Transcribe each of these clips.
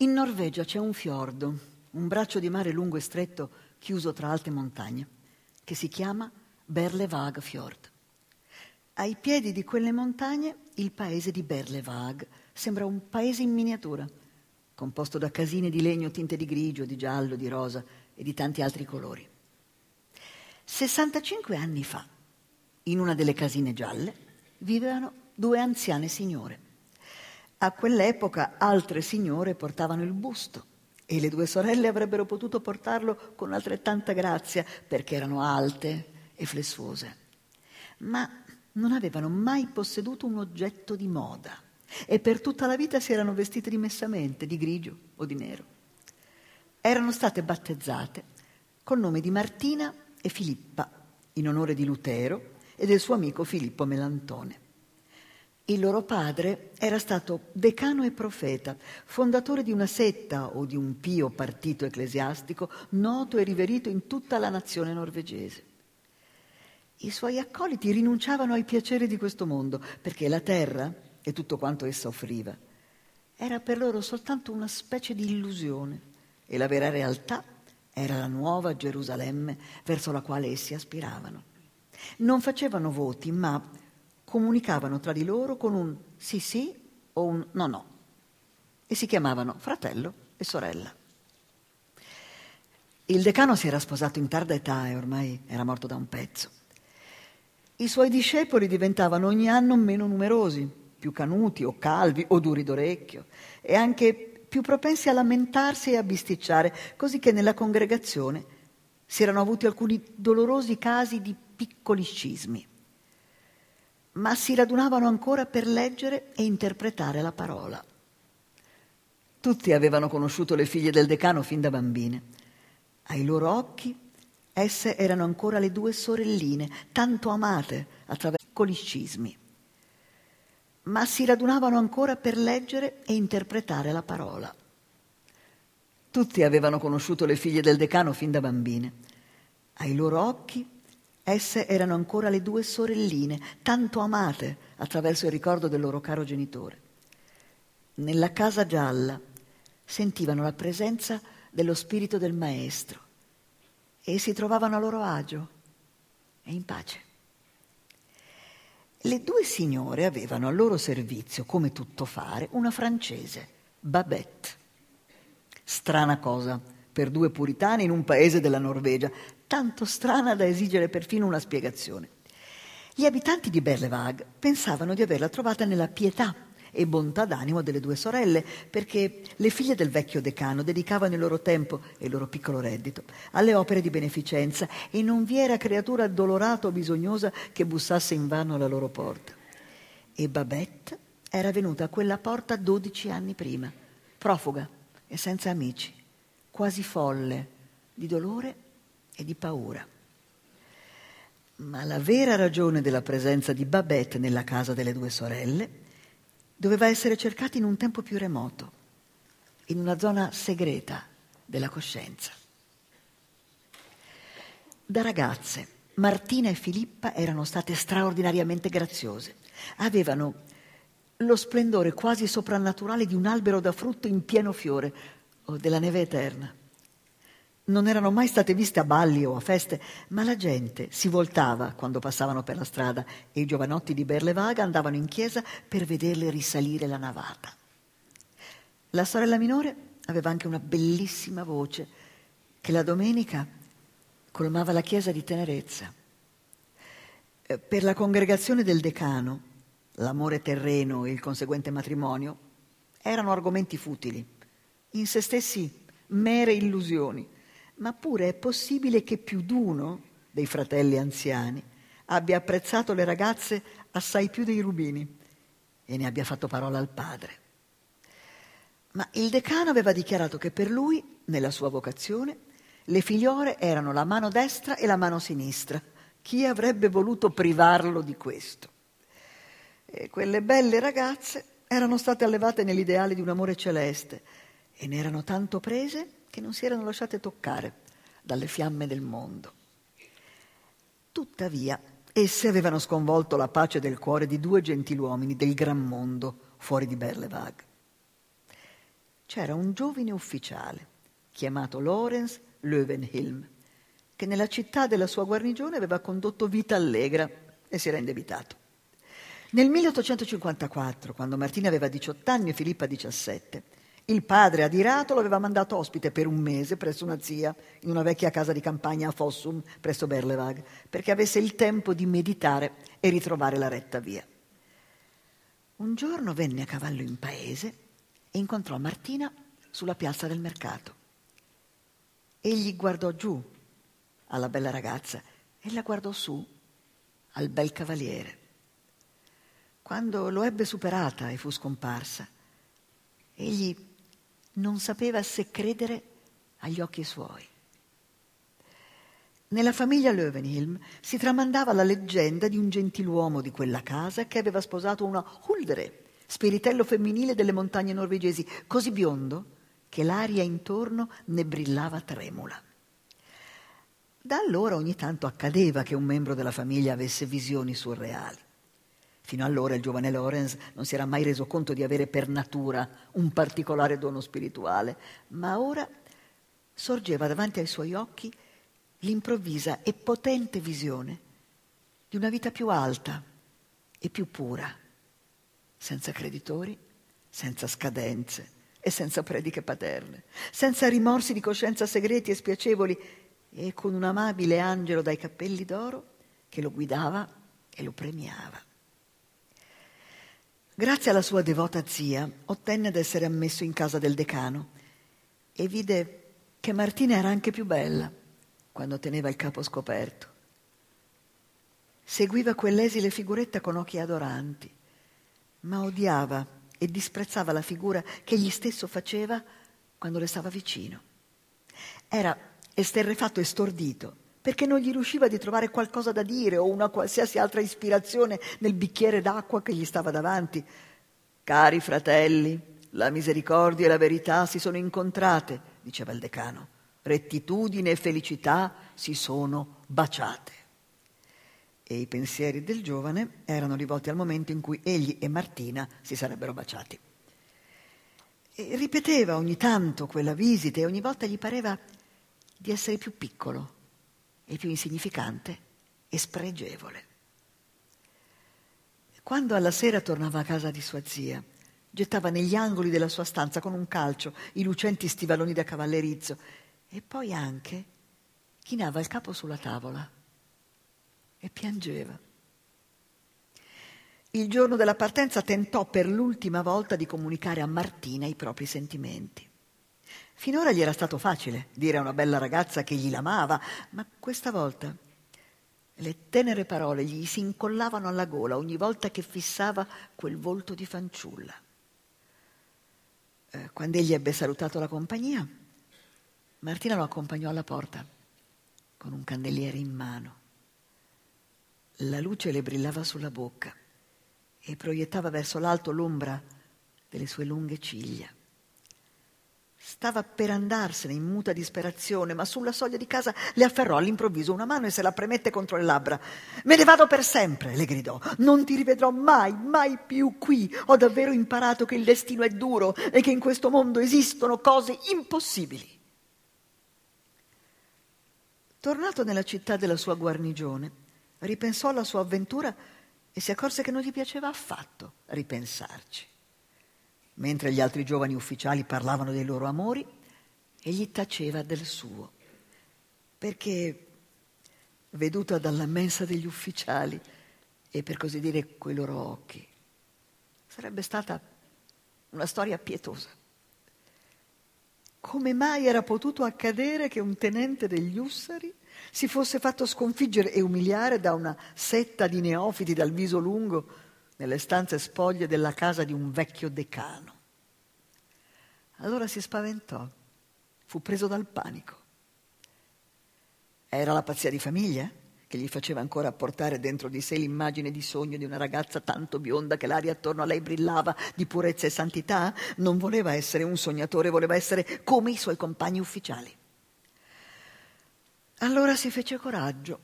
In Norvegia c'è un fiordo, un braccio di mare lungo e stretto chiuso tra alte montagne, che si chiama Berlevag Fjord. Ai piedi di quelle montagne il paese di Berlevag sembra un paese in miniatura, composto da casine di legno tinte di grigio, di giallo, di rosa e di tanti altri colori. 65 anni fa, in una delle casine gialle, vivevano due anziane signore. A quell'epoca altre signore portavano il busto e le due sorelle avrebbero potuto portarlo con altrettanta grazia perché erano alte e flessuose. Ma non avevano mai posseduto un oggetto di moda e per tutta la vita si erano vestite dimessamente, di grigio o di nero. Erano state battezzate col nome di Martina e Filippa, in onore di Lutero e del suo amico Filippo Melantone. Il loro padre era stato decano e profeta, fondatore di una setta o di un pio partito ecclesiastico noto e riverito in tutta la nazione norvegese. I suoi accoliti rinunciavano ai piaceri di questo mondo perché la terra e tutto quanto essa offriva era per loro soltanto una specie di illusione e la vera realtà era la nuova Gerusalemme verso la quale essi aspiravano. Non facevano voti, ma comunicavano tra di loro con un sì sì o un no no e si chiamavano fratello e sorella. Il decano si era sposato in tarda età e ormai era morto da un pezzo. I suoi discepoli diventavano ogni anno meno numerosi, più canuti o calvi o duri d'orecchio e anche più propensi a lamentarsi e a bisticciare, così che nella congregazione si erano avuti alcuni dolorosi casi di piccoli scismi ma si radunavano ancora per leggere e interpretare la parola. Tutti avevano conosciuto le figlie del decano fin da bambine. Ai loro occhi esse erano ancora le due sorelline, tanto amate attraverso piccoli scismi. Ma si radunavano ancora per leggere e interpretare la parola. Tutti avevano conosciuto le figlie del decano fin da bambine. Ai loro occhi Esse erano ancora le due sorelline, tanto amate attraverso il ricordo del loro caro genitore. Nella casa gialla sentivano la presenza dello spirito del maestro e si trovavano a loro agio e in pace. Le due signore avevano al loro servizio, come tuttofare, una francese, Babette. Strana cosa per due puritani in un paese della Norvegia, tanto strana da esigere perfino una spiegazione. Gli abitanti di Berlevag pensavano di averla trovata nella pietà e bontà d'animo delle due sorelle, perché le figlie del vecchio decano dedicavano il loro tempo e il loro piccolo reddito alle opere di beneficenza e non vi era creatura addolorata o bisognosa che bussasse invano alla loro porta. E Babette era venuta a quella porta dodici anni prima, profuga e senza amici, quasi folle di dolore e di paura. Ma la vera ragione della presenza di Babette nella casa delle due sorelle doveva essere cercata in un tempo più remoto, in una zona segreta della coscienza. Da ragazze, Martina e Filippa erano state straordinariamente graziose. Avevano lo splendore quasi soprannaturale di un albero da frutto in pieno fiore o della neve eterna non erano mai state viste a balli o a feste, ma la gente si voltava quando passavano per la strada e i giovanotti di Berlevaga andavano in chiesa per vederle risalire la navata. La sorella minore aveva anche una bellissima voce che la domenica colmava la chiesa di tenerezza. Eh, per la congregazione del decano, l'amore terreno e il conseguente matrimonio erano argomenti futili, in se stessi mere illusioni ma pure è possibile che più d'uno dei fratelli anziani abbia apprezzato le ragazze assai più dei rubini e ne abbia fatto parola al padre. Ma il decano aveva dichiarato che per lui, nella sua vocazione, le figliore erano la mano destra e la mano sinistra. Chi avrebbe voluto privarlo di questo? E quelle belle ragazze erano state allevate nell'ideale di un amore celeste e ne erano tanto prese che non si erano lasciate toccare dalle fiamme del mondo. Tuttavia, esse avevano sconvolto la pace del cuore di due gentiluomini del gran mondo fuori di Berlevag. c'era un giovane ufficiale chiamato Lorenz Löwenhilm, che nella città della sua guarnigione aveva condotto vita allegra e si era indebitato. Nel 1854, quando Martina aveva 18 anni e Filippa 17, il padre adirato lo aveva mandato ospite per un mese presso una zia in una vecchia casa di campagna a Fossum, presso Berlevag, perché avesse il tempo di meditare e ritrovare la retta via. Un giorno venne a cavallo in paese e incontrò Martina sulla piazza del mercato. Egli guardò giù alla bella ragazza e la guardò su al bel cavaliere. Quando lo ebbe superata e fu scomparsa, egli non sapeva se credere agli occhi suoi. Nella famiglia Löwenhilm si tramandava la leggenda di un gentiluomo di quella casa che aveva sposato una Huldere, spiritello femminile delle montagne norvegesi, così biondo che l'aria intorno ne brillava tremula. Da allora ogni tanto accadeva che un membro della famiglia avesse visioni surreali. Fino allora il giovane Lorenz non si era mai reso conto di avere per natura un particolare dono spirituale, ma ora sorgeva davanti ai suoi occhi l'improvvisa e potente visione di una vita più alta e più pura, senza creditori, senza scadenze e senza prediche paterne, senza rimorsi di coscienza segreti e spiacevoli e con un amabile angelo dai capelli d'oro che lo guidava e lo premiava. Grazie alla sua devota zia, ottenne ad essere ammesso in casa del decano e vide che Martina era anche più bella quando teneva il capo scoperto. Seguiva quell'esile figuretta con occhi adoranti, ma odiava e disprezzava la figura che egli stesso faceva quando le stava vicino. Era esterrefatto e stordito perché non gli riusciva di trovare qualcosa da dire o una qualsiasi altra ispirazione nel bicchiere d'acqua che gli stava davanti. Cari fratelli, la misericordia e la verità si sono incontrate, diceva il decano. Rettitudine e felicità si sono baciate. E i pensieri del giovane erano rivolti al momento in cui egli e Martina si sarebbero baciati. E ripeteva ogni tanto quella visita e ogni volta gli pareva di essere più piccolo e più insignificante e spregevole. Quando alla sera tornava a casa di sua zia, gettava negli angoli della sua stanza con un calcio i lucenti stivaloni da cavallerizzo e poi anche chinava il capo sulla tavola e piangeva. Il giorno della partenza tentò per l'ultima volta di comunicare a Martina i propri sentimenti. Finora gli era stato facile dire a una bella ragazza che gli l'amava, ma questa volta le tenere parole gli si incollavano alla gola ogni volta che fissava quel volto di fanciulla. Eh, quando egli ebbe salutato la compagnia, Martina lo accompagnò alla porta con un candeliere in mano. La luce le brillava sulla bocca e proiettava verso l'alto l'ombra delle sue lunghe ciglia. Stava per andarsene in muta disperazione, ma sulla soglia di casa le afferrò all'improvviso una mano e se la premette contro le labbra. Me ne vado per sempre, le gridò. Non ti rivedrò mai, mai più qui. Ho davvero imparato che il destino è duro e che in questo mondo esistono cose impossibili. Tornato nella città della sua guarnigione, ripensò alla sua avventura e si accorse che non gli piaceva affatto ripensarci. Mentre gli altri giovani ufficiali parlavano dei loro amori, egli taceva del suo, perché veduta dalla mensa degli ufficiali e per così dire coi loro occhi, sarebbe stata una storia pietosa. Come mai era potuto accadere che un tenente degli Ussari si fosse fatto sconfiggere e umiliare da una setta di neofiti dal viso lungo nelle stanze spoglie della casa di un vecchio decano. Allora si spaventò, fu preso dal panico. Era la pazzia di famiglia che gli faceva ancora portare dentro di sé l'immagine di sogno di una ragazza tanto bionda che l'aria attorno a lei brillava di purezza e santità? Non voleva essere un sognatore, voleva essere come i suoi compagni ufficiali. Allora si fece coraggio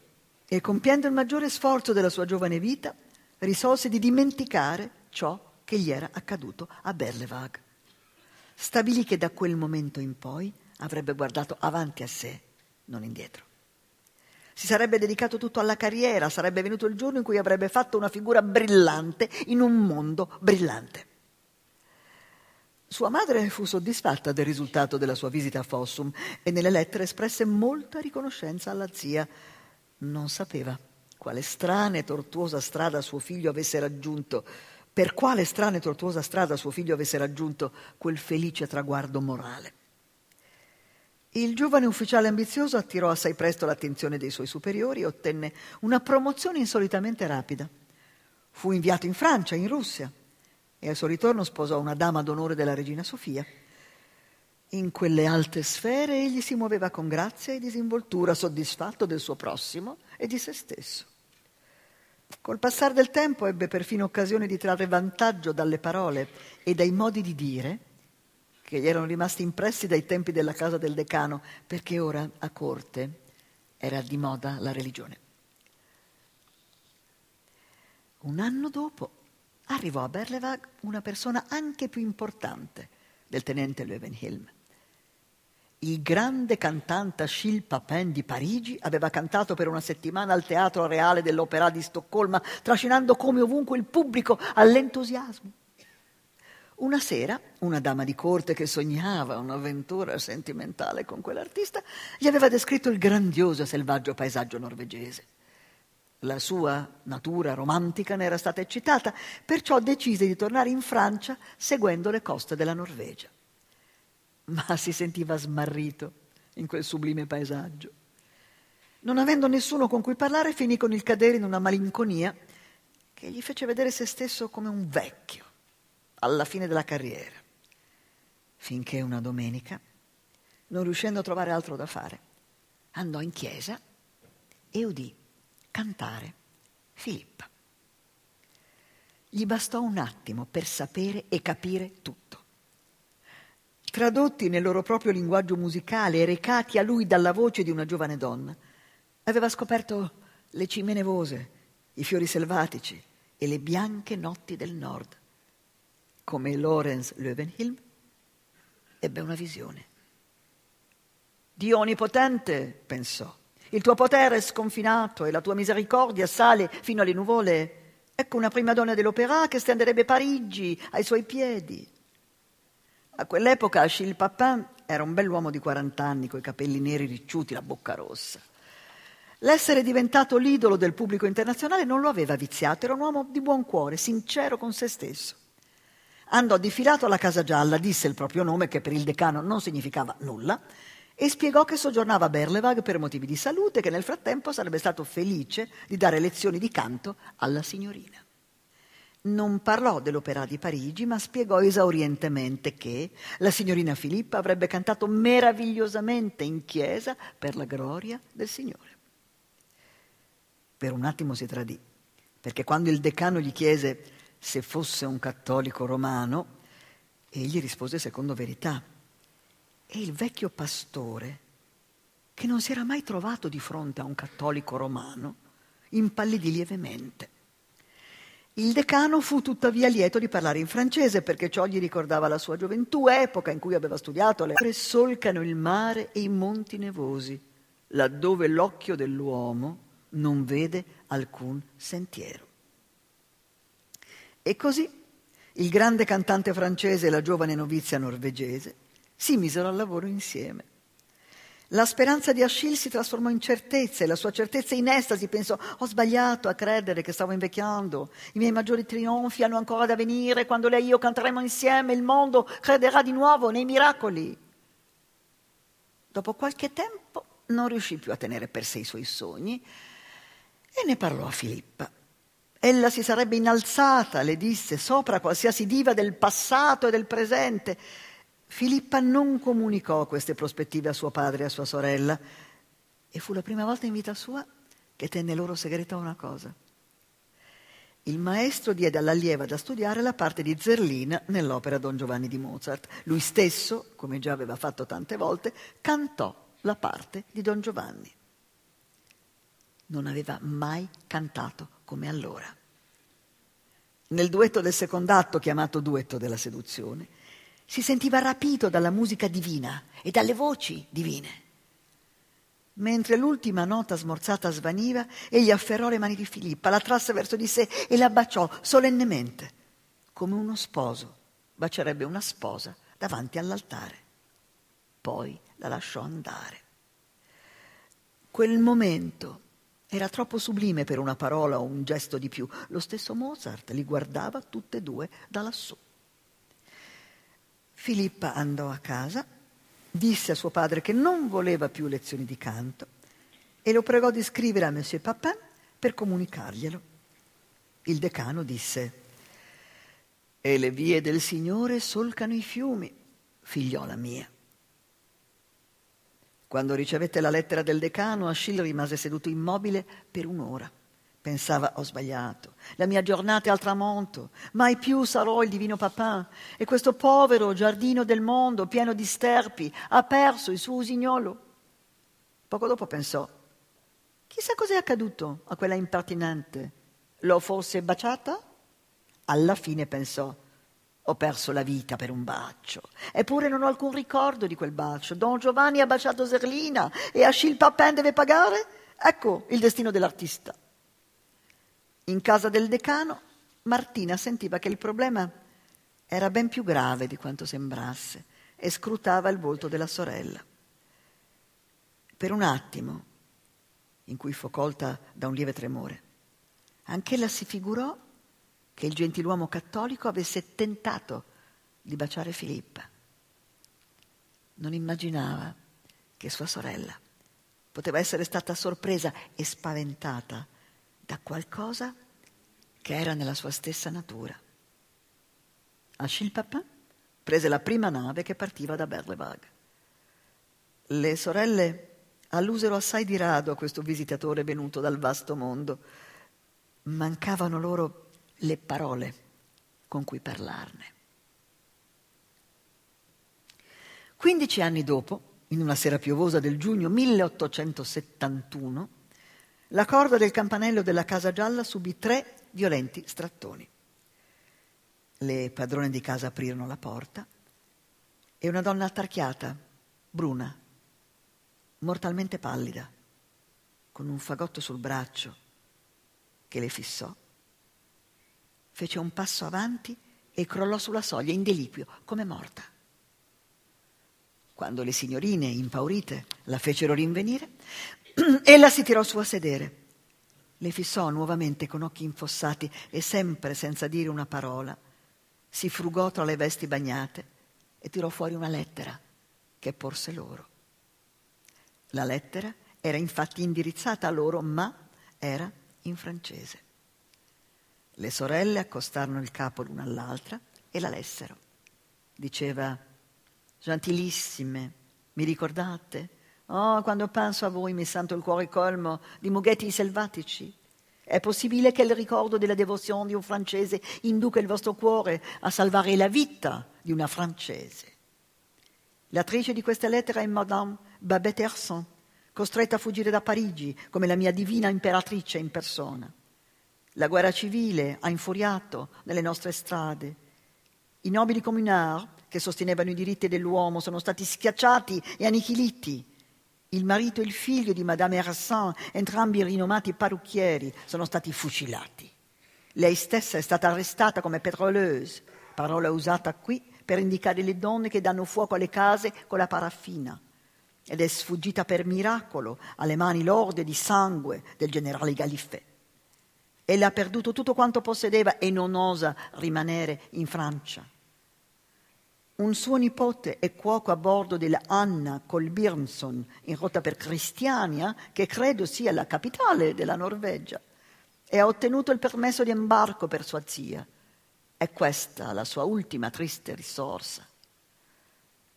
e compiendo il maggiore sforzo della sua giovane vita, risolse di dimenticare ciò che gli era accaduto a Berlevag. stabilì che da quel momento in poi avrebbe guardato avanti a sé, non indietro. Si sarebbe dedicato tutto alla carriera, sarebbe venuto il giorno in cui avrebbe fatto una figura brillante in un mondo brillante. Sua madre fu soddisfatta del risultato della sua visita a Fossum e nelle lettere espresse molta riconoscenza alla zia. Non sapeva quale strana e tortuosa strada suo figlio avesse raggiunto, per quale strana e tortuosa strada suo figlio avesse raggiunto quel felice traguardo morale. Il giovane ufficiale ambizioso attirò assai presto l'attenzione dei suoi superiori e ottenne una promozione insolitamente rapida. Fu inviato in Francia, in Russia, e al suo ritorno sposò una dama d'onore della regina Sofia. In quelle alte sfere egli si muoveva con grazia e disinvoltura, soddisfatto del suo prossimo e di se stesso. Col passare del tempo ebbe perfino occasione di trarre vantaggio dalle parole e dai modi di dire che gli erano rimasti impressi dai tempi della casa del decano, perché ora a corte era di moda la religione. Un anno dopo arrivò a Berlevag una persona anche più importante del tenente Löwenhelm. Il grande cantante Achille Papin di Parigi aveva cantato per una settimana al Teatro Reale dell'Opera di Stoccolma, trascinando come ovunque il pubblico all'entusiasmo. Una sera, una dama di corte che sognava un'avventura sentimentale con quell'artista gli aveva descritto il grandioso e selvaggio paesaggio norvegese. La sua natura romantica ne era stata eccitata, perciò decise di tornare in Francia seguendo le coste della Norvegia. Ma si sentiva smarrito in quel sublime paesaggio. Non avendo nessuno con cui parlare, finì con il cadere in una malinconia che gli fece vedere se stesso come un vecchio alla fine della carriera, finché una domenica, non riuscendo a trovare altro da fare, andò in chiesa e udì cantare Filippa. Gli bastò un attimo per sapere e capire tutto. Tradotti nel loro proprio linguaggio musicale e recati a lui dalla voce di una giovane donna, aveva scoperto le cime nevose, i fiori selvatici e le bianche notti del nord. Come Lorenz Löwenhilm ebbe una visione. Dio onnipotente, pensò, il tuo potere è sconfinato e la tua misericordia sale fino alle nuvole. Ecco una prima donna dell'opera che stenderebbe Parigi ai suoi piedi. A quell'epoca Achille Papin era un bell'uomo di 40 anni, coi capelli neri ricciuti, la bocca rossa. L'essere diventato l'idolo del pubblico internazionale non lo aveva viziato, era un uomo di buon cuore, sincero con se stesso. Andò diffilato alla Casa Gialla, disse il proprio nome, che per il decano non significava nulla, e spiegò che soggiornava a Berlevag per motivi di salute e che nel frattempo sarebbe stato felice di dare lezioni di canto alla signorina. Non parlò dell'opera di Parigi, ma spiegò esaurientemente che la signorina Filippa avrebbe cantato meravigliosamente in chiesa per la gloria del Signore. Per un attimo si tradì, perché quando il decano gli chiese se fosse un cattolico romano, egli rispose secondo verità e il vecchio pastore, che non si era mai trovato di fronte a un cattolico romano, impallidì lievemente. Il decano fu tuttavia lieto di parlare in francese perché ciò gli ricordava la sua gioventù, epoca in cui aveva studiato le solcano il mare e i monti nevosi, laddove l'occhio dell'uomo non vede alcun sentiero. E così il grande cantante francese e la giovane novizia norvegese si misero al lavoro insieme. La speranza di Achille si trasformò in certezza e la sua certezza in estasi. Pensò, ho sbagliato a credere che stavo invecchiando. I miei maggiori trionfi hanno ancora da venire. Quando lei e io canteremo insieme, il mondo crederà di nuovo nei miracoli. Dopo qualche tempo non riuscì più a tenere per sé i suoi sogni e ne parlò a Filippa. Ella si sarebbe innalzata, le disse, sopra qualsiasi diva del passato e del presente Filippa non comunicò queste prospettive a suo padre e a sua sorella e fu la prima volta in vita sua che tenne loro segreta una cosa. Il maestro diede all'allieva da studiare la parte di Zerlina nell'opera Don Giovanni di Mozart. Lui stesso, come già aveva fatto tante volte, cantò la parte di Don Giovanni. Non aveva mai cantato come allora. Nel duetto del secondo atto, chiamato duetto della seduzione, Si sentiva rapito dalla musica divina e dalle voci divine. Mentre l'ultima nota smorzata svaniva, egli afferrò le mani di Filippa, la trasse verso di sé e la baciò solennemente, come uno sposo bacerebbe una sposa davanti all'altare. Poi la lasciò andare. Quel momento era troppo sublime per una parola o un gesto di più. Lo stesso Mozart li guardava tutte e due da lassù. Filippa andò a casa disse a suo padre che non voleva più lezioni di canto e lo pregò di scrivere a Monsieur Papin per comunicarglielo. Il decano disse, e le vie del Signore solcano i fiumi, figliola mia. Quando ricevette la lettera del decano, Achille rimase seduto immobile per un'ora. Pensava, ho sbagliato, la mia giornata è al tramonto, mai più sarò il divino papà e questo povero giardino del mondo pieno di sterpi ha perso il suo usignolo. Poco dopo pensò, chissà cos'è accaduto a quella impertinente. L'ho forse baciata? Alla fine pensò, ho perso la vita per un bacio, eppure non ho alcun ricordo di quel bacio. Don Giovanni ha baciato Zerlina e Achille Papin deve pagare? Ecco il destino dell'artista. In casa del decano, Martina sentiva che il problema era ben più grave di quanto sembrasse e scrutava il volto della sorella. Per un attimo, in cui fu colta da un lieve tremore, anch'ella si figurò che il gentiluomo cattolico avesse tentato di baciare Filippa. Non immaginava che sua sorella poteva essere stata sorpresa e spaventata da qualcosa che era nella sua stessa natura. Achille Papin prese la prima nave che partiva da Berlevag. Le sorelle allusero assai di rado a questo visitatore venuto dal vasto mondo. Mancavano loro le parole con cui parlarne. Quindici anni dopo, in una sera piovosa del giugno 1871, la corda del campanello della Casa Gialla subì tre violenti strattoni. Le padrone di casa aprirono la porta e una donna attarchiata, bruna, mortalmente pallida, con un fagotto sul braccio che le fissò, fece un passo avanti e crollò sulla soglia in deliquio, come morta. Quando le signorine, impaurite, la fecero rinvenire, Ella si tirò su a sedere. Le fissò nuovamente con occhi infossati e sempre senza dire una parola. Si frugò tra le vesti bagnate e tirò fuori una lettera che porse loro. La lettera era infatti indirizzata a loro, ma era in francese. Le sorelle accostarono il capo l'una all'altra e la lessero. Diceva, gentilissime, mi ricordate? Oh, quando penso a voi mi sento il cuore colmo di mughetti selvatici. È possibile che il ricordo della devozione di un francese induca il vostro cuore a salvare la vita di una francese. L'attrice di questa lettera è Madame Babette Herson, costretta a fuggire da Parigi come la mia divina imperatrice in persona. La guerra civile ha infuriato nelle nostre strade. I nobili comunari che sostenevano i diritti dell'uomo sono stati schiacciati e annichiliti. Il marito e il figlio di Madame Hersan, entrambi rinomati parrucchieri, sono stati fucilati. Lei stessa è stata arrestata come pétroleuse, parola usata qui per indicare le donne che danno fuoco alle case con la paraffina. Ed è sfuggita per miracolo alle mani lorde di sangue del generale Galiffet. Ella ha perduto tutto quanto possedeva e non osa rimanere in Francia. Un suo nipote è cuoco a bordo della Anna Kolbjörnsson in rotta per Cristiania, che credo sia la capitale della Norvegia, e ha ottenuto il permesso di imbarco per sua zia. È questa la sua ultima triste risorsa.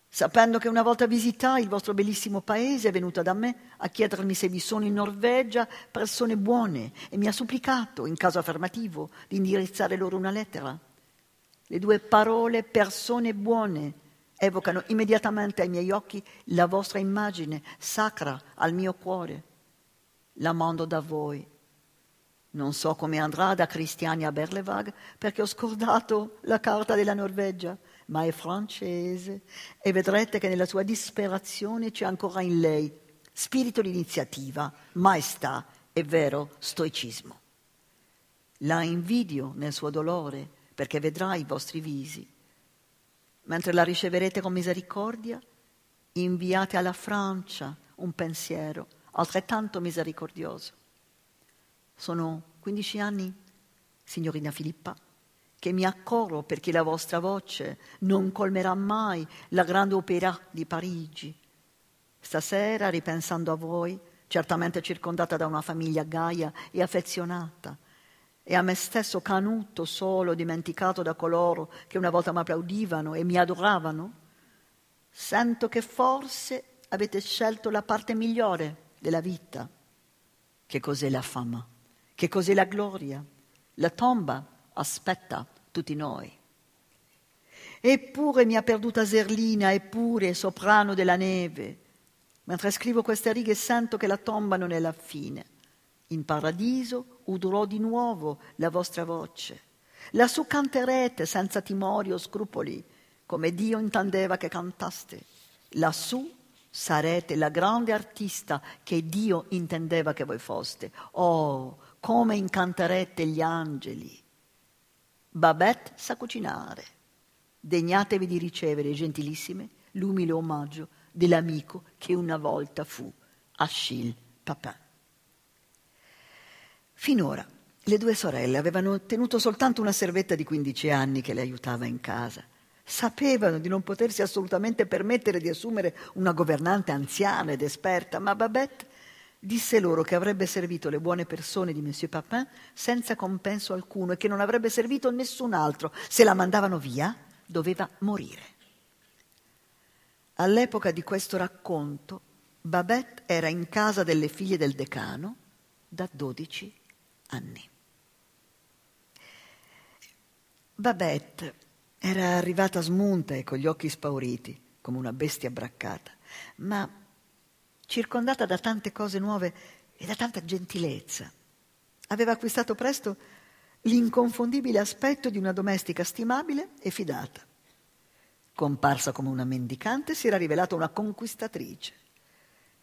Sapendo che una volta visitai il vostro bellissimo paese, è venuta da me a chiedermi se vi sono in Norvegia persone buone e mi ha supplicato, in caso affermativo, di indirizzare loro una lettera. Le due parole persone buone evocano immediatamente ai miei occhi la vostra immagine sacra al mio cuore. La mando da voi. Non so come andrà da Cristiani a Berlevag perché ho scordato la carta della Norvegia ma è francese e vedrete che nella sua disperazione c'è ancora in lei spirito di iniziativa, maestà e vero stoicismo. La invidio nel suo dolore perché vedrà i vostri visi. Mentre la riceverete con misericordia, inviate alla Francia un pensiero altrettanto misericordioso. Sono 15 anni, signorina Filippa, che mi accorro perché la vostra voce non colmerà mai la grande opera di Parigi. Stasera, ripensando a voi, certamente circondata da una famiglia gaia e affezionata, e a me stesso canuto, solo, dimenticato da coloro che una volta mi applaudivano e mi adoravano, sento che forse avete scelto la parte migliore della vita. Che cos'è la fama? Che cos'è la gloria? La tomba aspetta tutti noi. Eppure mia perduta Zerlina, eppure soprano della neve. Mentre scrivo queste righe sento che la tomba non è la fine. In paradiso udrò di nuovo la vostra voce. Lassù canterete senza timori o scrupoli, come Dio intendeva che cantaste. Lassù sarete la grande artista che Dio intendeva che voi foste. Oh, come incanterete gli angeli. Babette sa cucinare. Degnatevi di ricevere, gentilissime, l'umile omaggio dell'amico che una volta fu Achille Papin. Finora le due sorelle avevano tenuto soltanto una servetta di 15 anni che le aiutava in casa. Sapevano di non potersi assolutamente permettere di assumere una governante anziana ed esperta, ma Babette disse loro che avrebbe servito le buone persone di Monsieur Papin senza compenso alcuno e che non avrebbe servito nessun altro. Se la mandavano via, doveva morire. All'epoca di questo racconto, Babette era in casa delle figlie del decano da 12 anni. Babette era arrivata smunta e con gli occhi spauriti, come una bestia braccata, ma circondata da tante cose nuove e da tanta gentilezza. Aveva acquistato presto l'inconfondibile aspetto di una domestica stimabile e fidata. Comparsa come una mendicante, si era rivelata una conquistatrice.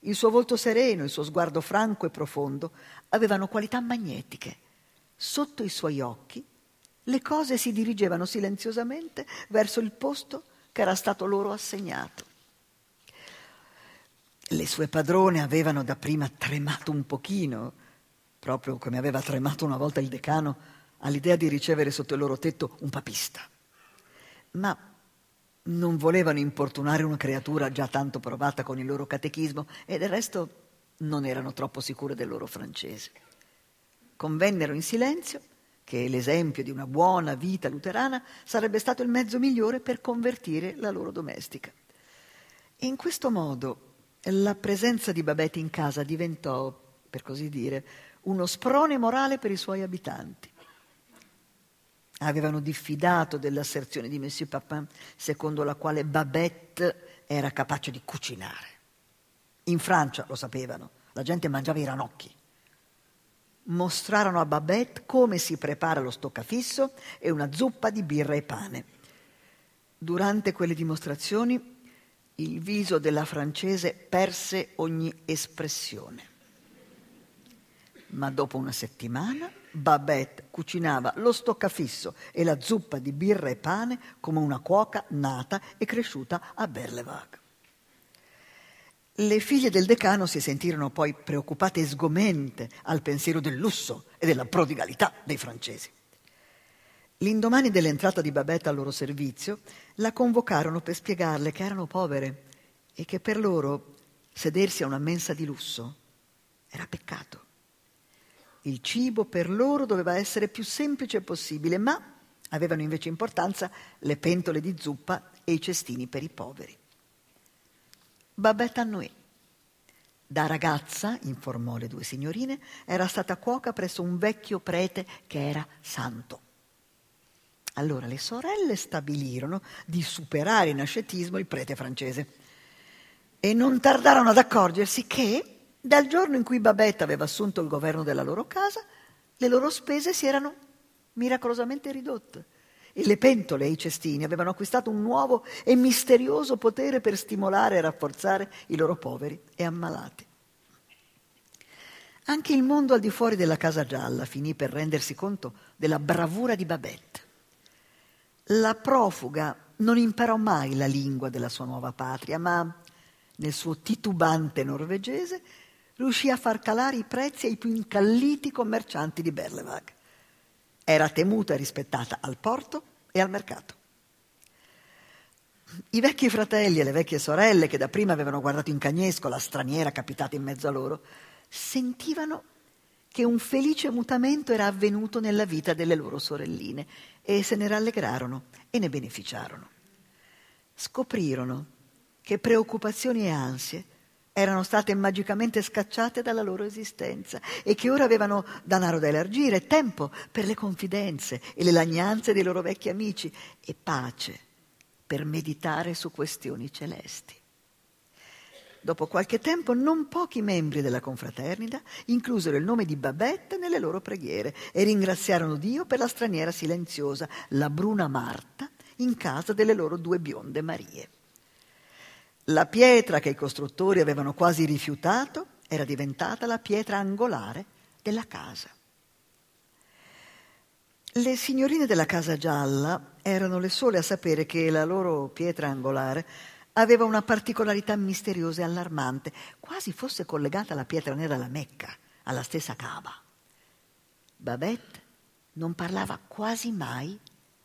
Il suo volto sereno, il suo sguardo franco e profondo avevano qualità magnetiche. Sotto i suoi occhi le cose si dirigevano silenziosamente verso il posto che era stato loro assegnato. Le sue padrone avevano dapprima tremato un pochino, proprio come aveva tremato una volta il decano all'idea di ricevere sotto il loro tetto un papista. Ma non volevano importunare una creatura già tanto provata con il loro catechismo e del resto non erano troppo sicure del loro francese. Convennero in silenzio che l'esempio di una buona vita luterana sarebbe stato il mezzo migliore per convertire la loro domestica. In questo modo la presenza di Babette in casa diventò, per così dire, uno sprone morale per i suoi abitanti. Avevano diffidato dell'asserzione di Monsieur Papin, secondo la quale Babette era capace di cucinare. In Francia lo sapevano, la gente mangiava i ranocchi. Mostrarono a Babette come si prepara lo stoccafisso e una zuppa di birra e pane. Durante quelle dimostrazioni il viso della francese perse ogni espressione. Ma dopo una settimana Babette cucinava lo stoccafisso e la zuppa di birra e pane come una cuoca nata e cresciuta a Berlevag. Le figlie del decano si sentirono poi preoccupate e sgomente al pensiero del lusso e della prodigalità dei francesi. L'indomani dell'entrata di Babette al loro servizio, la convocarono per spiegarle che erano povere e che per loro sedersi a una mensa di lusso era peccato. Il cibo per loro doveva essere più semplice possibile, ma avevano invece importanza le pentole di zuppa e i cestini per i poveri. Babette annuì. Da ragazza, informò le due signorine, era stata cuoca presso un vecchio prete che era santo. Allora le sorelle stabilirono di superare in ascetismo il prete francese e non tardarono ad accorgersi che dal giorno in cui Babette aveva assunto il governo della loro casa, le loro spese si erano miracolosamente ridotte e le pentole e i cestini avevano acquistato un nuovo e misterioso potere per stimolare e rafforzare i loro poveri e ammalati. Anche il mondo al di fuori della Casa Gialla finì per rendersi conto della bravura di Babette. La profuga non imparò mai la lingua della sua nuova patria, ma nel suo titubante norvegese riuscì a far calare i prezzi ai più incalliti commercianti di Berlevag. Era temuta e rispettata al porto e al mercato. I vecchi fratelli e le vecchie sorelle, che da prima avevano guardato in cagnesco la straniera capitata in mezzo a loro, sentivano che un felice mutamento era avvenuto nella vita delle loro sorelline e se ne rallegrarono e ne beneficiarono. Scoprirono che preoccupazioni e ansie erano state magicamente scacciate dalla loro esistenza e che ora avevano danaro da elargire, tempo per le confidenze e le lagnanze dei loro vecchi amici e pace per meditare su questioni celesti. Dopo qualche tempo non pochi membri della confraternita inclusero il nome di Babette nelle loro preghiere e ringraziarono Dio per la straniera silenziosa, la bruna Marta, in casa delle loro due bionde Marie. La pietra che i costruttori avevano quasi rifiutato era diventata la pietra angolare della casa. Le signorine della Casa Gialla erano le sole a sapere che la loro pietra angolare aveva una particolarità misteriosa e allarmante, quasi fosse collegata alla pietra nera alla Mecca, alla stessa Kaaba. Babette non parlava quasi mai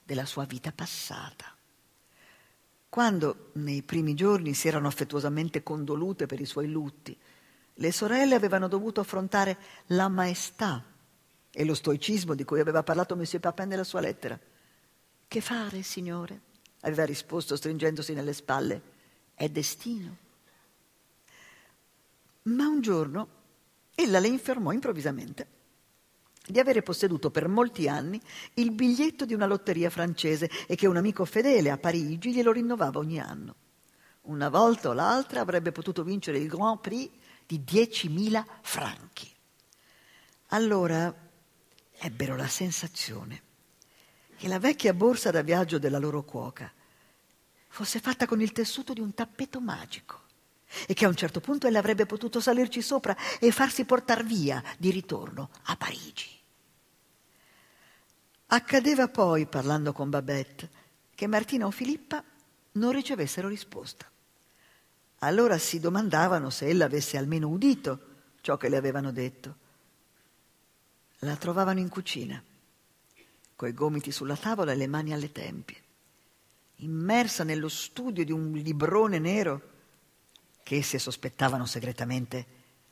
della sua vita passata. Quando nei primi giorni si erano affettuosamente condolute per i suoi lutti, le sorelle avevano dovuto affrontare la maestà e lo stoicismo di cui aveva parlato Monsieur Papin nella sua lettera. Che fare, signore? aveva risposto stringendosi nelle spalle è destino. Ma un giorno ella le informò improvvisamente di avere posseduto per molti anni il biglietto di una lotteria francese e che un amico fedele a Parigi glielo rinnovava ogni anno. Una volta o l'altra avrebbe potuto vincere il Grand Prix di 10.000 franchi. Allora ebbero la sensazione che la vecchia borsa da viaggio della loro cuoca fosse fatta con il tessuto di un tappeto magico e che a un certo punto ella avrebbe potuto salirci sopra e farsi portar via di ritorno a Parigi. Accadeva poi, parlando con Babette, che Martina o Filippa non ricevessero risposta. Allora si domandavano se ella avesse almeno udito ciò che le avevano detto. La trovavano in cucina, coi gomiti sulla tavola e le mani alle tempie immersa nello studio di un librone nero che esse sospettavano segretamente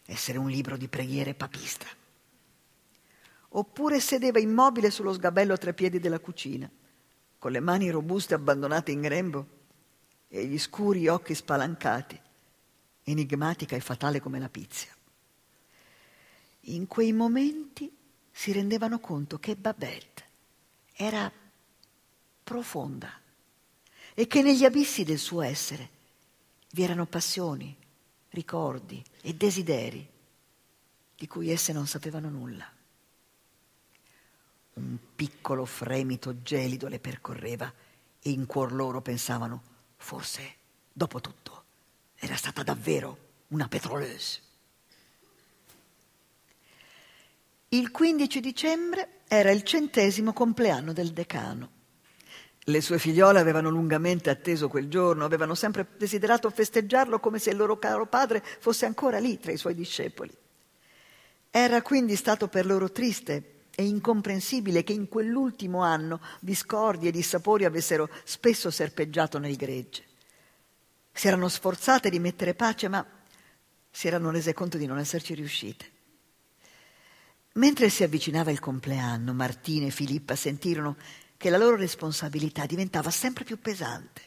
essere un libro di preghiere papista. Oppure sedeva immobile sullo sgabello a tre piedi della cucina, con le mani robuste abbandonate in grembo e gli scuri occhi spalancati, enigmatica e fatale come la pizia. In quei momenti si rendevano conto che Babette era profonda e che negli abissi del suo essere vi erano passioni, ricordi e desideri di cui esse non sapevano nulla. Un piccolo fremito gelido le percorreva e in cuor loro pensavano, forse, dopo tutto, era stata davvero una petroleuse. Il 15 dicembre era il centesimo compleanno del decano. Le sue figliole avevano lungamente atteso quel giorno, avevano sempre desiderato festeggiarlo come se il loro caro padre fosse ancora lì tra i suoi discepoli. Era quindi stato per loro triste e incomprensibile che in quell'ultimo anno discordi e dissapori avessero spesso serpeggiato nel gregge. Si erano sforzate di mettere pace, ma si erano rese conto di non esserci riuscite. Mentre si avvicinava il compleanno, Martina e Filippa sentirono che la loro responsabilità diventava sempre più pesante.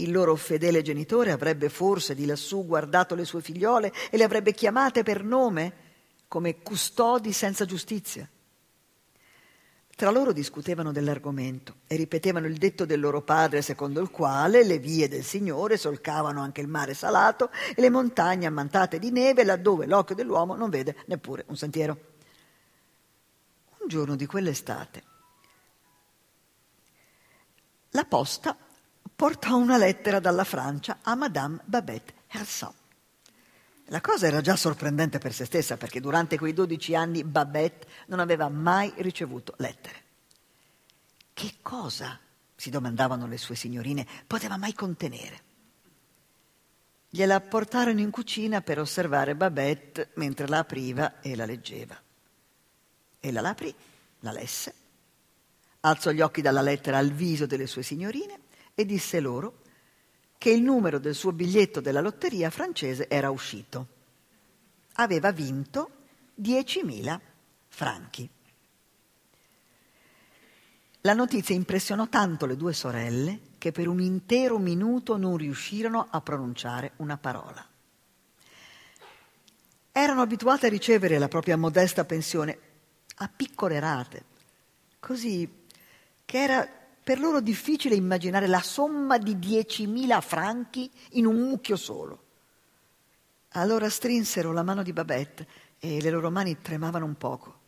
Il loro fedele genitore avrebbe forse di lassù guardato le sue figliole e le avrebbe chiamate per nome come custodi senza giustizia. Tra loro discutevano dell'argomento e ripetevano il detto del loro padre secondo il quale le vie del Signore solcavano anche il mare salato e le montagne ammantate di neve laddove l'occhio dell'uomo non vede neppure un sentiero. Un giorno di quell'estate la posta portò una lettera dalla Francia a Madame Babette Hersant. La cosa era già sorprendente per se stessa perché durante quei 12 anni Babette non aveva mai ricevuto lettere. Che cosa, si domandavano le sue signorine, poteva mai contenere? Gliela portarono in cucina per osservare Babette mentre la apriva e la leggeva. Ella la aprì, la lesse, alzò gli occhi dalla lettera al viso delle sue signorine e disse loro che il numero del suo biglietto della lotteria francese era uscito. Aveva vinto 10.000 franchi. La notizia impressionò tanto le due sorelle che per un intero minuto non riuscirono a pronunciare una parola. Erano abituate a ricevere la propria modesta pensione a piccole rate, così che era per loro difficile immaginare la somma di 10.000 franchi in un mucchio solo. Allora strinsero la mano di Babette e le loro mani tremavano un poco.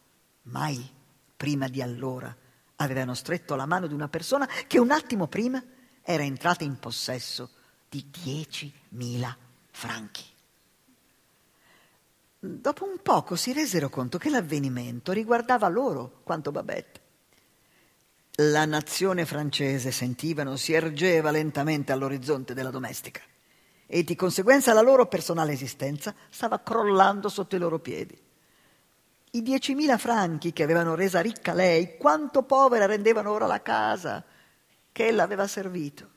Mai, prima di allora, avevano stretto la mano di una persona che un attimo prima era entrata in possesso di 10.000 franchi. Dopo un poco si resero conto che l'avvenimento riguardava loro quanto Babette. La nazione francese, sentivano, si ergeva lentamente all'orizzonte della domestica e di conseguenza la loro personale esistenza stava crollando sotto i loro piedi. I diecimila franchi che avevano resa ricca lei, quanto povera rendevano ora la casa che ella aveva servito.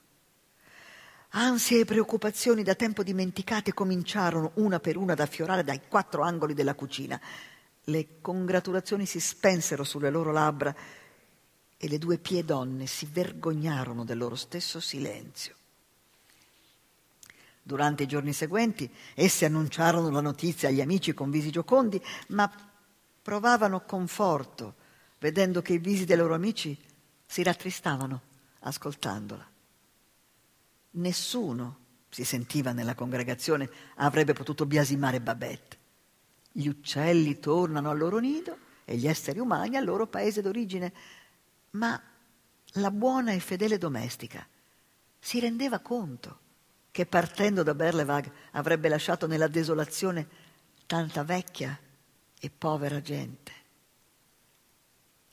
Ansie e preoccupazioni da tempo dimenticate cominciarono una per una ad affiorare dai quattro angoli della cucina. Le congratulazioni si spensero sulle loro labbra e le due pie donne si vergognarono del loro stesso silenzio. Durante i giorni seguenti esse annunciarono la notizia agli amici con visi giocondi, ma provavano conforto vedendo che i visi dei loro amici si rattristavano ascoltandola. Nessuno, si sentiva nella congregazione, avrebbe potuto biasimare Babette. Gli uccelli tornano al loro nido e gli esseri umani al loro paese d'origine, ma la buona e fedele domestica si rendeva conto che partendo da Berlevag avrebbe lasciato nella desolazione tanta vecchia e povera gente.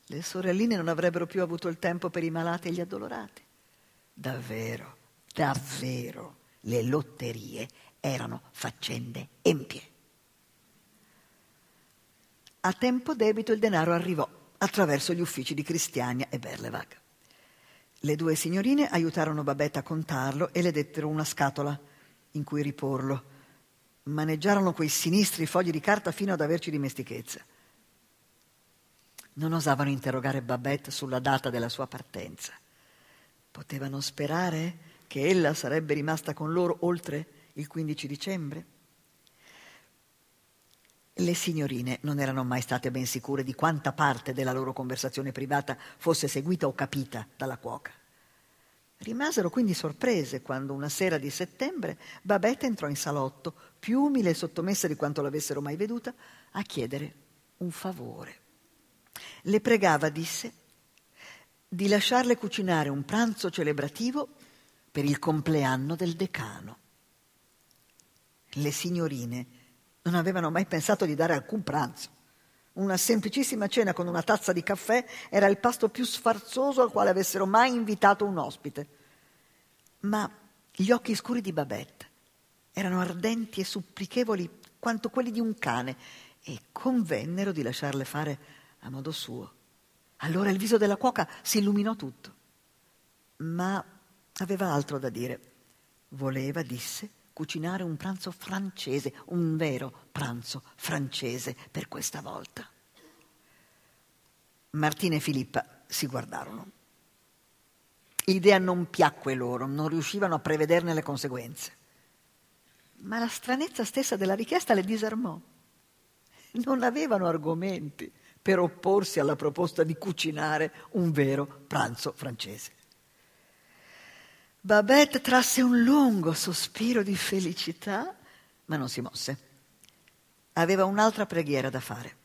Le sorelline non avrebbero più avuto il tempo per i malati e gli addolorati. Davvero davvero le lotterie erano faccende empie. A tempo debito il denaro arrivò attraverso gli uffici di Cristiania e Berlevag. Le due signorine aiutarono Babette a contarlo e le dettero una scatola in cui riporlo. Maneggiarono quei sinistri fogli di carta fino ad averci dimestichezza. Non osavano interrogare Babette sulla data della sua partenza. Potevano sperare che ella sarebbe rimasta con loro oltre il 15 dicembre? Le signorine non erano mai state ben sicure di quanta parte della loro conversazione privata fosse seguita o capita dalla cuoca. Rimasero quindi sorprese quando una sera di settembre Babette entrò in salotto, più umile e sottomessa di quanto l'avessero mai veduta, a chiedere un favore. Le pregava, disse, di lasciarle cucinare un pranzo celebrativo per il compleanno del decano. Le signorine non avevano mai pensato di dare alcun pranzo. Una semplicissima cena con una tazza di caffè era il pasto più sfarzoso al quale avessero mai invitato un ospite. Ma gli occhi scuri di Babette erano ardenti e supplichevoli quanto quelli di un cane e convennero di lasciarle fare a modo suo. Allora il viso della cuoca si illuminò tutto. Ma Aveva altro da dire. Voleva, disse, cucinare un pranzo francese, un vero pranzo francese per questa volta. Martina e Filippa si guardarono. L'idea non piacque loro, non riuscivano a prevederne le conseguenze. Ma la stranezza stessa della richiesta le disarmò. Non avevano argomenti per opporsi alla proposta di cucinare un vero pranzo francese. Babette trasse un lungo sospiro di felicità, ma non si mosse. Aveva un'altra preghiera da fare.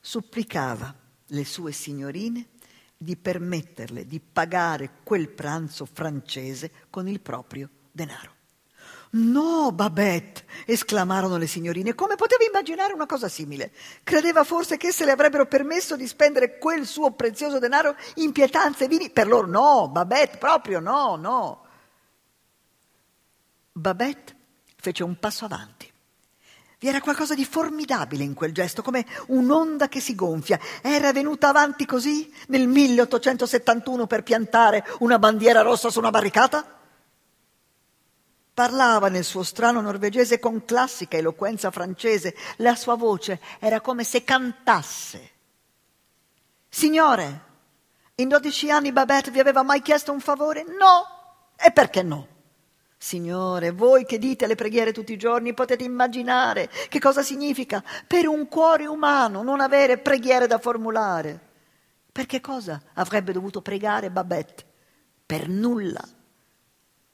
Supplicava le sue signorine di permetterle di pagare quel pranzo francese con il proprio denaro. No, Babette, esclamarono le signorine, come poteva immaginare una cosa simile? Credeva forse che esse le avrebbero permesso di spendere quel suo prezioso denaro in pietanze e vini? Per loro no, Babette, proprio no, no. Babette fece un passo avanti. Vi era qualcosa di formidabile in quel gesto, come un'onda che si gonfia. Era venuta avanti così nel 1871 per piantare una bandiera rossa su una barricata? Parlava nel suo strano norvegese con classica eloquenza francese. La sua voce era come se cantasse. Signore, in dodici anni Babette vi aveva mai chiesto un favore? No. E perché no? Signore, voi che dite le preghiere tutti i giorni potete immaginare che cosa significa per un cuore umano non avere preghiere da formulare. Per che cosa avrebbe dovuto pregare Babette? Per nulla.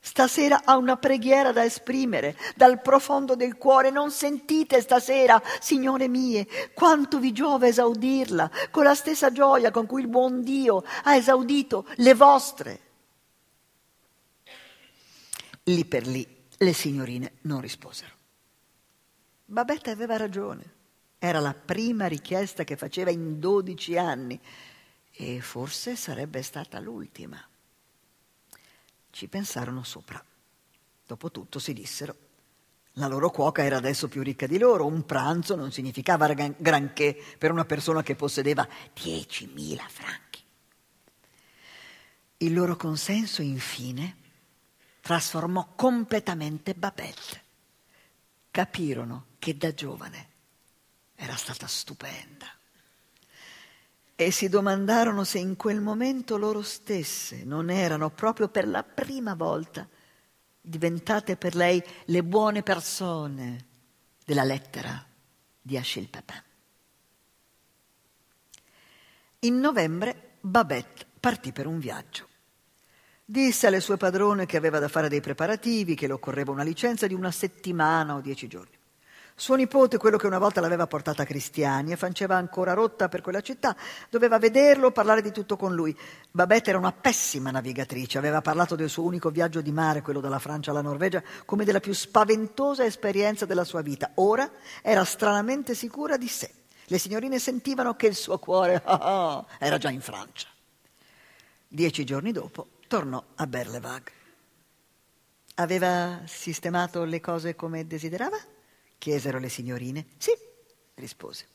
Stasera ha una preghiera da esprimere dal profondo del cuore. Non sentite stasera, signore mie, quanto vi giova esaudirla con la stessa gioia con cui il buon Dio ha esaudito le vostre. Lì per lì le signorine non risposero. Babette aveva ragione. Era la prima richiesta che faceva in dodici anni e forse sarebbe stata l'ultima. Ci pensarono sopra. Dopotutto si dissero, la loro cuoca era adesso più ricca di loro, un pranzo non significava granché per una persona che possedeva 10.000 franchi. Il loro consenso, infine, trasformò completamente Babette. Capirono che da giovane era stata stupenda e si domandarono se in quel momento loro stesse non erano proprio per la prima volta diventate per lei le buone persone della lettera di Achille Pepin. In novembre Babette partì per un viaggio. Disse alle sue padrone che aveva da fare dei preparativi, che le occorreva una licenza di una settimana o dieci giorni. Suo nipote, quello che una volta l'aveva portata a Cristiania, faceva ancora rotta per quella città, doveva vederlo, parlare di tutto con lui. Babette era una pessima navigatrice, aveva parlato del suo unico viaggio di mare, quello dalla Francia alla Norvegia, come della più spaventosa esperienza della sua vita. Ora era stranamente sicura di sé. Le signorine sentivano che il suo cuore oh, oh, era già in Francia. Dieci giorni dopo tornò a Berlevag. Aveva sistemato le cose come desiderava? Chiesero le signorine. Sì, rispose.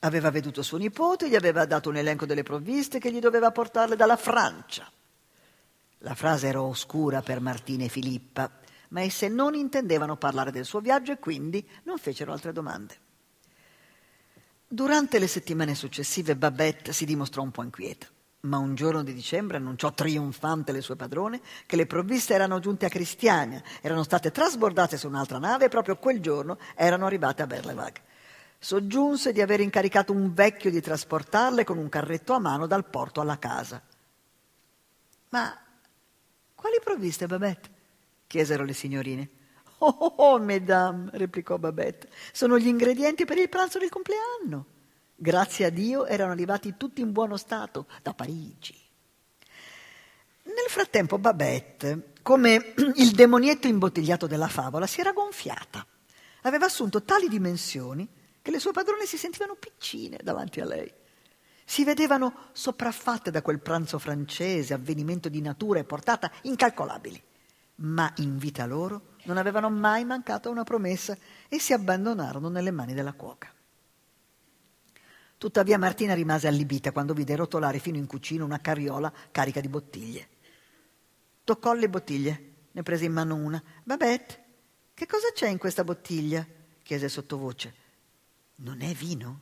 Aveva veduto suo nipote, gli aveva dato un elenco delle provviste che gli doveva portarle dalla Francia. La frase era oscura per Martina e Filippa, ma esse non intendevano parlare del suo viaggio e quindi non fecero altre domande. Durante le settimane successive Babette si dimostrò un po' inquieta ma un giorno di dicembre annunciò trionfante alle sue padrone che le provviste erano giunte a Cristiania, erano state trasbordate su un'altra nave e proprio quel giorno erano arrivate a Berlevag. Soggiunse di aver incaricato un vecchio di trasportarle con un carretto a mano dal porto alla casa. Ma quali provviste, Babette? chiesero le signorine. Oh, oh, oh, mesdames, replicò Babette, sono gli ingredienti per il pranzo del compleanno. Grazie a Dio erano arrivati tutti in buono stato da Parigi. Nel frattempo Babette, come il demonietto imbottigliato della favola, si era gonfiata. Aveva assunto tali dimensioni che le sue padrone si sentivano piccine davanti a lei. Si vedevano sopraffatte da quel pranzo francese, avvenimento di natura e portata incalcolabili. Ma in vita loro non avevano mai mancato una promessa e si abbandonarono nelle mani della cuoca. Tuttavia Martina rimase allibita quando vide rotolare fino in cucina una carriola carica di bottiglie. Toccò le bottiglie, ne prese in mano una. Babette, che cosa c'è in questa bottiglia? chiese sottovoce. Non è vino?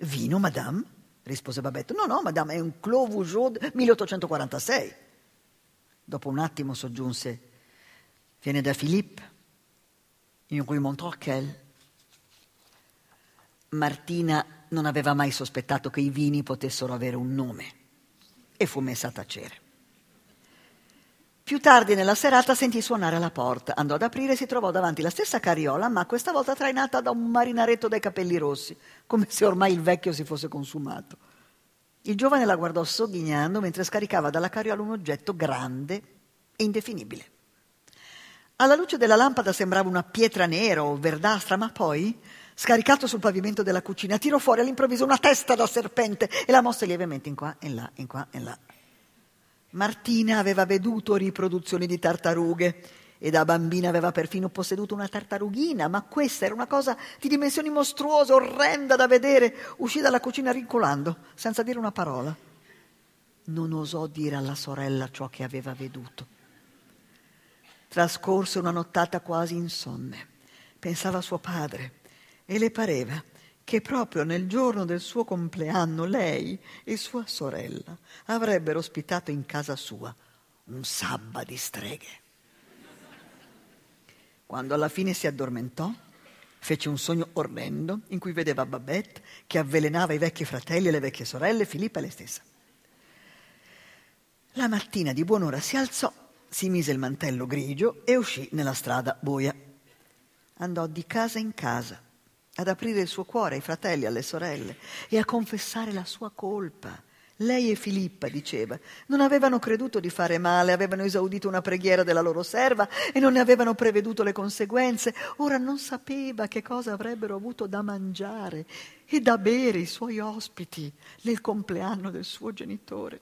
Vino, madame? rispose Babette. No, no, madame, è un Clos Vougeot 1846. Dopo un attimo soggiunse, viene da Philippe, in Rue Montorquel. Martina non aveva mai sospettato che i vini potessero avere un nome e fu messa a tacere. Più tardi nella serata sentì suonare alla porta, andò ad aprire e si trovò davanti la stessa carriola, ma questa volta trainata da un marinaretto dai capelli rossi, come se ormai il vecchio si fosse consumato. Il giovane la guardò sogghignando mentre scaricava dalla carriola un oggetto grande e indefinibile. Alla luce della lampada sembrava una pietra nera o verdastra, ma poi, scaricato sul pavimento della cucina, tirò fuori all'improvviso una testa da serpente e la mosse lievemente in qua, in là, in qua, in là. Martina aveva veduto riproduzioni di tartarughe e da bambina aveva perfino posseduto una tartarughina, ma questa era una cosa di dimensioni mostruose, orrenda da vedere. Uscì dalla cucina rincolando, senza dire una parola. Non osò dire alla sorella ciò che aveva veduto. Trascorse una nottata quasi insonne. Pensava a suo padre e le pareva che proprio nel giorno del suo compleanno lei e sua sorella avrebbero ospitato in casa sua un sabba di streghe. Quando alla fine si addormentò, fece un sogno orrendo in cui vedeva Babette che avvelenava i vecchi fratelli e le vecchie sorelle, Filippa e lei stessa. La mattina di buon'ora si alzò, si mise il mantello grigio e uscì nella strada buia. Andò di casa in casa ad aprire il suo cuore ai fratelli, alle sorelle e a confessare la sua colpa. Lei e Filippa, diceva, non avevano creduto di fare male, avevano esaudito una preghiera della loro serva e non ne avevano preveduto le conseguenze. Ora non sapeva che cosa avrebbero avuto da mangiare e da bere i suoi ospiti nel compleanno del suo genitore.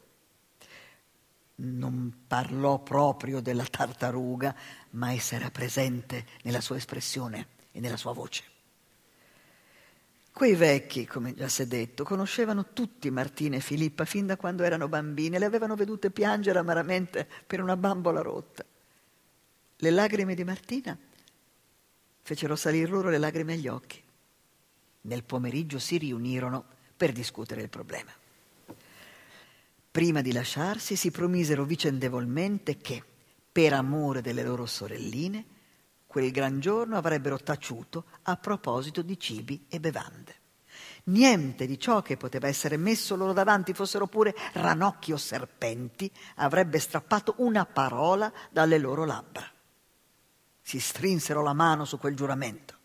Non parlò proprio della tartaruga, ma essa era presente nella sua espressione e nella sua voce. Quei vecchi, come già si è detto, conoscevano tutti Martina e Filippa fin da quando erano bambine, le avevano vedute piangere amaramente per una bambola rotta. Le lagrime di Martina fecero salire loro le lagrime agli occhi. Nel pomeriggio si riunirono per discutere il problema. Prima di lasciarsi si promisero vicendevolmente che, per amore delle loro sorelline, quel gran giorno avrebbero taciuto a proposito di cibi e bevande. Niente di ciò che poteva essere messo loro davanti, fossero pure ranocchi o serpenti, avrebbe strappato una parola dalle loro labbra. Si strinsero la mano su quel giuramento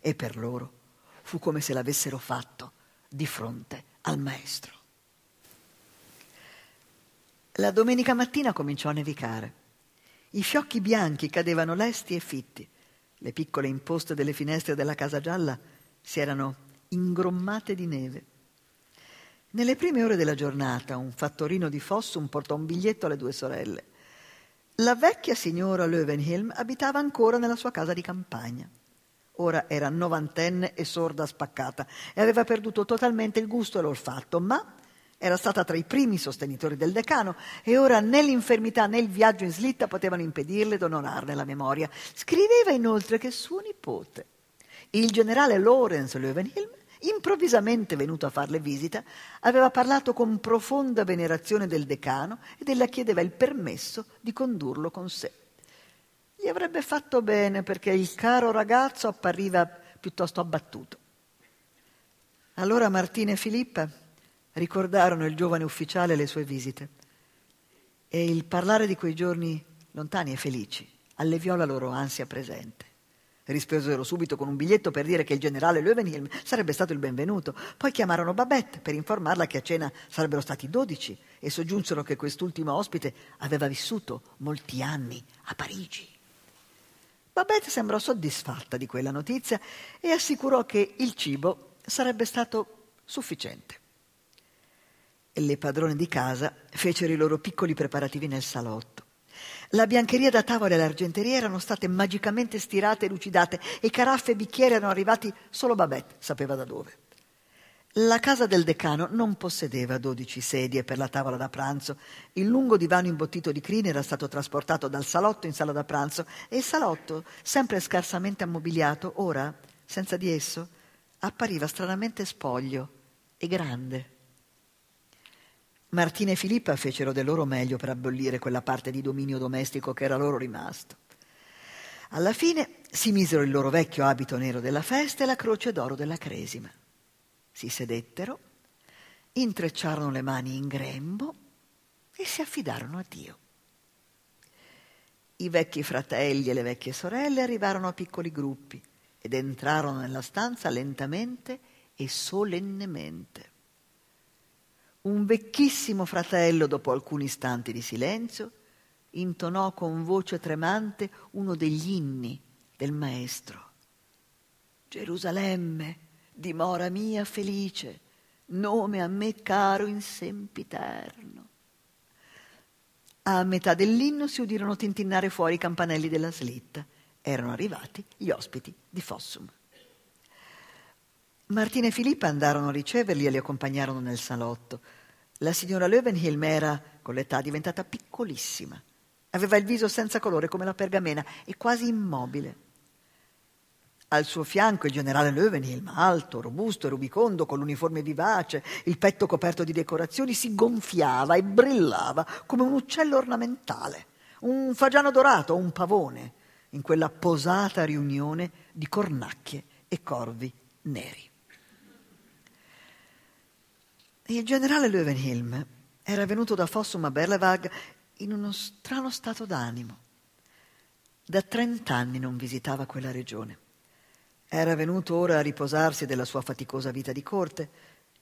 e per loro fu come se l'avessero fatto di fronte al maestro. La domenica mattina cominciò a nevicare. I fiocchi bianchi cadevano lesti e fitti. Le piccole imposte delle finestre della casa gialla si erano ingrommate di neve. Nelle prime ore della giornata un fattorino di Fossum portò un biglietto alle due sorelle. La vecchia signora Löwenhelm abitava ancora nella sua casa di campagna. Ora era novantenne e sorda spaccata e aveva perduto totalmente il gusto e l'olfatto, ma era stata tra i primi sostenitori del decano e ora né l'infermità né il viaggio in slitta potevano impedirle di onorarne la memoria. Scriveva inoltre che suo nipote, il generale Lorenz Löwenhilm, improvvisamente venuto a farle visita, aveva parlato con profonda venerazione del decano ed ella chiedeva il permesso di condurlo con sé. Gli avrebbe fatto bene perché il caro ragazzo appariva piuttosto abbattuto. Allora Martina e Filippa ricordarono il giovane ufficiale e le sue visite. E il parlare di quei giorni lontani e felici alleviò la loro ansia presente. Risposero subito con un biglietto per dire che il generale Löwenhilm sarebbe stato il benvenuto. Poi chiamarono Babette per informarla che a cena sarebbero stati dodici e soggiunsero che quest'ultimo ospite aveva vissuto molti anni a Parigi. Babette sembrò soddisfatta di quella notizia e assicurò che il cibo sarebbe stato sufficiente le padrone di casa fecero i loro piccoli preparativi nel salotto. La biancheria da tavola e l'argenteria erano state magicamente stirate e lucidate e caraffe e bicchieri erano arrivati solo Babette sapeva da dove. La casa del decano non possedeva dodici sedie per la tavola da pranzo. Il lungo divano imbottito di crini era stato trasportato dal salotto in sala da pranzo e il salotto, sempre scarsamente ammobiliato, ora, senza di esso, appariva stranamente spoglio e grande. Martina e Filippa fecero del loro meglio per abolire quella parte di dominio domestico che era loro rimasto. Alla fine si misero il loro vecchio abito nero della festa e la croce d'oro della cresima. Si sedettero, intrecciarono le mani in grembo e si affidarono a Dio. I vecchi fratelli e le vecchie sorelle arrivarono a piccoli gruppi ed entrarono nella stanza lentamente e solennemente. Un vecchissimo fratello, dopo alcuni istanti di silenzio, intonò con voce tremante uno degli inni del maestro. Gerusalemme, dimora mia felice, nome a me caro in sempiterno. A metà dell'inno si udirono tintinnare fuori i campanelli della slitta. Erano arrivati gli ospiti di Fossum. Martina e Filippa andarono a riceverli e li accompagnarono nel salotto. La signora Löwenhilm era, con l'età, diventata piccolissima. Aveva il viso senza colore come la pergamena e quasi immobile. Al suo fianco il generale Löwenhilm, alto, robusto e rubicondo, con l'uniforme vivace, il petto coperto di decorazioni, si gonfiava e brillava come un uccello ornamentale, un fagiano dorato o un pavone, in quella posata riunione di cornacchie e corvi neri. Il generale Löwenhilm era venuto da Fossum a Berlevag in uno strano stato d'animo. Da trent'anni non visitava quella regione. Era venuto ora a riposarsi della sua faticosa vita di corte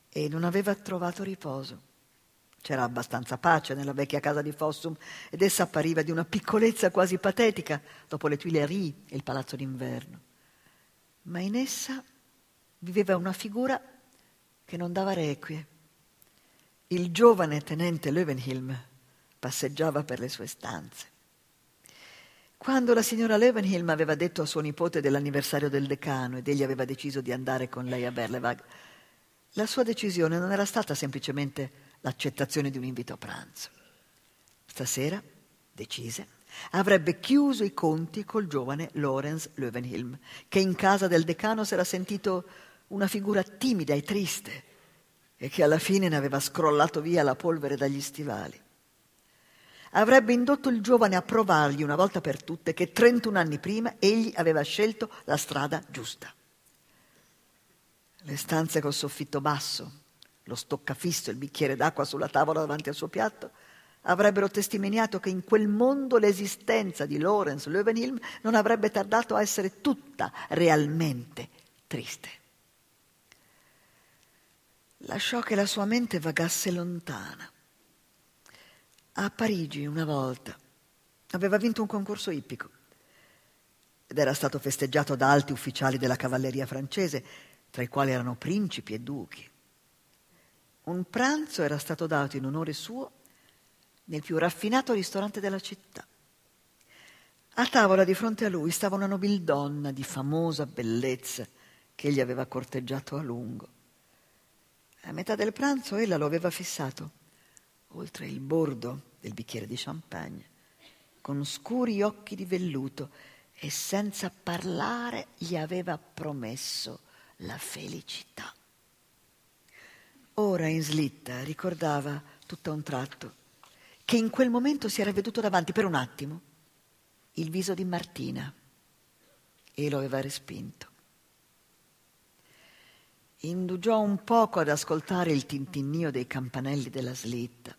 e non aveva trovato riposo. C'era abbastanza pace nella vecchia casa di Fossum ed essa appariva di una piccolezza quasi patetica dopo le Tuileries e il palazzo d'inverno. Ma in essa viveva una figura che non dava requie. Il giovane tenente Löwenhilm passeggiava per le sue stanze. Quando la signora Levenhilm aveva detto a suo nipote dell'anniversario del decano ed egli aveva deciso di andare con lei a Berlevag, la sua decisione non era stata semplicemente l'accettazione di un invito a pranzo. Stasera, decise, avrebbe chiuso i conti col giovane Lorenz Löwenhilm, che in casa del decano si era sentito una figura timida e triste e che alla fine ne aveva scrollato via la polvere dagli stivali avrebbe indotto il giovane a provargli una volta per tutte che 31 anni prima egli aveva scelto la strada giusta. Le stanze col soffitto basso, lo stoccafisso, il bicchiere d'acqua sulla tavola davanti al suo piatto, avrebbero testimoniato che in quel mondo l'esistenza di Lorenz Löwenhilm non avrebbe tardato a essere tutta realmente triste. Lasciò che la sua mente vagasse lontana a Parigi una volta. Aveva vinto un concorso ippico ed era stato festeggiato da alti ufficiali della cavalleria francese, tra i quali erano principi e duchi. Un pranzo era stato dato in onore suo nel più raffinato ristorante della città. A tavola di fronte a lui stava una nobildonna di famosa bellezza che egli aveva corteggiato a lungo. A metà del pranzo ella lo aveva fissato oltre il bordo del bicchiere di champagne, con scuri occhi di velluto e senza parlare gli aveva promesso la felicità. Ora in slitta ricordava tutto a un tratto che in quel momento si era veduto davanti per un attimo il viso di Martina e lo aveva respinto. Indugiò un poco ad ascoltare il tintinnio dei campanelli della slitta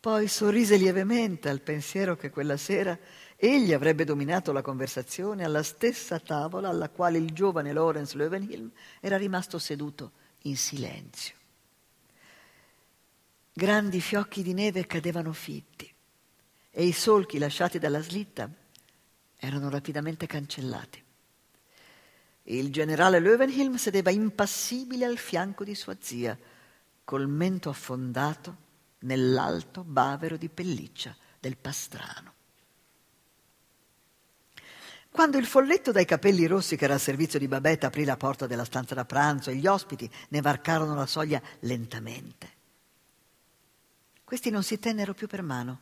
poi sorrise lievemente al pensiero che quella sera egli avrebbe dominato la conversazione alla stessa tavola alla quale il giovane Lorenz Löwenhilm era rimasto seduto in silenzio. Grandi fiocchi di neve cadevano fitti e i solchi lasciati dalla slitta erano rapidamente cancellati. Il generale Löwenhilm sedeva impassibile al fianco di sua zia, col mento affondato nell'alto bavero di pelliccia del pastrano. Quando il folletto dai capelli rossi che era al servizio di Babette aprì la porta della stanza da pranzo e gli ospiti ne varcarono la soglia lentamente, questi non si tennero più per mano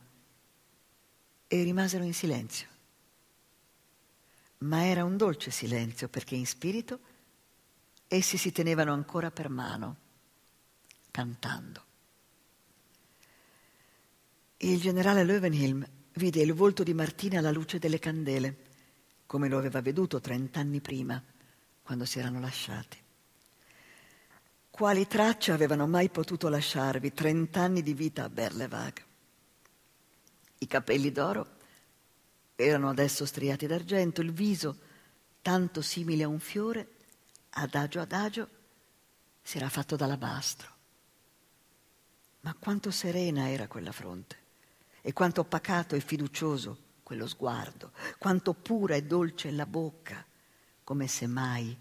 e rimasero in silenzio. Ma era un dolce silenzio perché in spirito essi si tenevano ancora per mano, cantando. Il generale Löwenhilm vide il volto di Martina alla luce delle candele, come lo aveva veduto trent'anni prima, quando si erano lasciati. Quali tracce avevano mai potuto lasciarvi trent'anni di vita a Berlevag? I capelli d'oro erano adesso striati d'argento, il viso, tanto simile a un fiore, adagio adagio, si era fatto d'alabastro. Ma quanto serena era quella fronte e quanto pacato e fiducioso quello sguardo, quanto pura e dolce la bocca, come se mai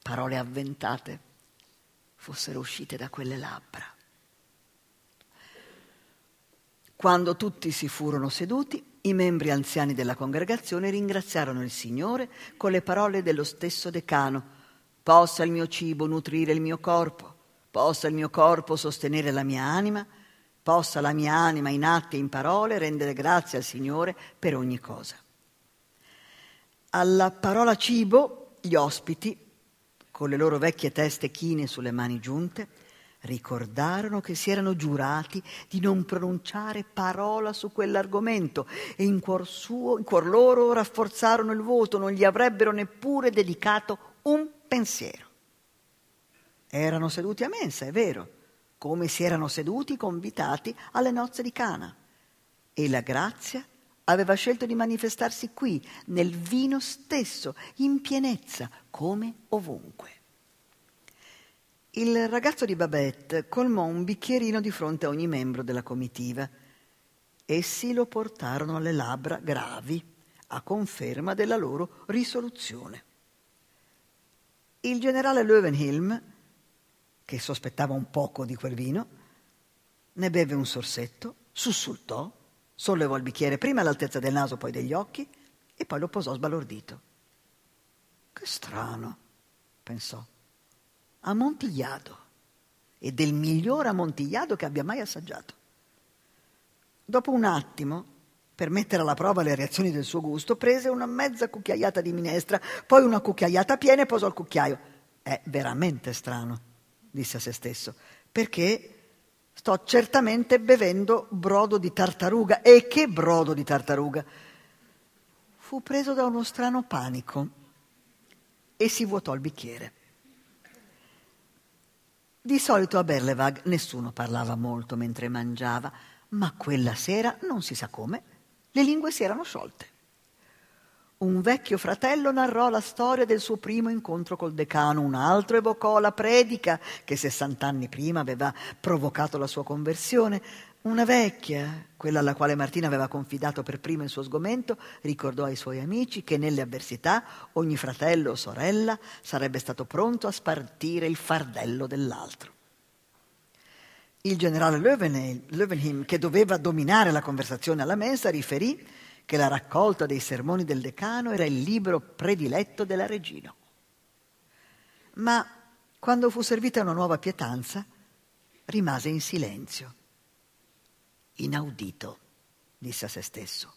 parole avventate fossero uscite da quelle labbra. Quando tutti si furono seduti, i membri anziani della congregazione ringraziarono il Signore con le parole dello stesso decano. Possa il mio cibo nutrire il mio corpo, possa il mio corpo sostenere la mia anima, possa la mia anima in atti e in parole rendere grazie al Signore per ogni cosa. Alla parola cibo, gli ospiti, con le loro vecchie teste chine sulle mani giunte, ricordarono che si erano giurati di non pronunciare parola su quell'argomento e in cuor, suo, in cuor loro rafforzarono il voto, non gli avrebbero neppure dedicato un pensiero. Erano seduti a mensa, è vero, come si erano seduti convitati alle nozze di Cana. E la grazia aveva scelto di manifestarsi qui, nel vino stesso, in pienezza, come ovunque. Il ragazzo di Babette colmò un bicchierino di fronte a ogni membro della comitiva. Essi lo portarono alle labbra gravi, a conferma della loro risoluzione. Il generale Löwenhilm, che sospettava un poco di quel vino, ne beve un sorsetto, sussultò, sollevò il bicchiere prima all'altezza del naso, poi degli occhi, e poi lo posò sbalordito. Che strano, pensò amontigliato e del miglior amontigliato che abbia mai assaggiato. Dopo un attimo, per mettere alla prova le reazioni del suo gusto, prese una mezza cucchiaiata di minestra, poi una cucchiaiata piena e posò il cucchiaio. È veramente strano, disse a se stesso, perché sto certamente bevendo brodo di tartaruga. E che brodo di tartaruga! Fu preso da uno strano panico e si vuotò il bicchiere. Di solito a Berlevag nessuno parlava molto mentre mangiava, ma quella sera, non si sa come, le lingue si erano sciolte. Un vecchio fratello narrò la storia del suo primo incontro col decano, un altro evocò la predica che sessant'anni prima aveva provocato la sua conversione, una vecchia, quella alla quale Martina aveva confidato per prima il suo sgomento, ricordò ai suoi amici che nelle avversità ogni fratello o sorella sarebbe stato pronto a spartire il fardello dell'altro. Il generale Löwenheim, che doveva dominare la conversazione alla mensa, riferì che la raccolta dei sermoni del decano era il libro prediletto della regina. Ma quando fu servita una nuova pietanza, rimase in silenzio inaudito, disse a se stesso.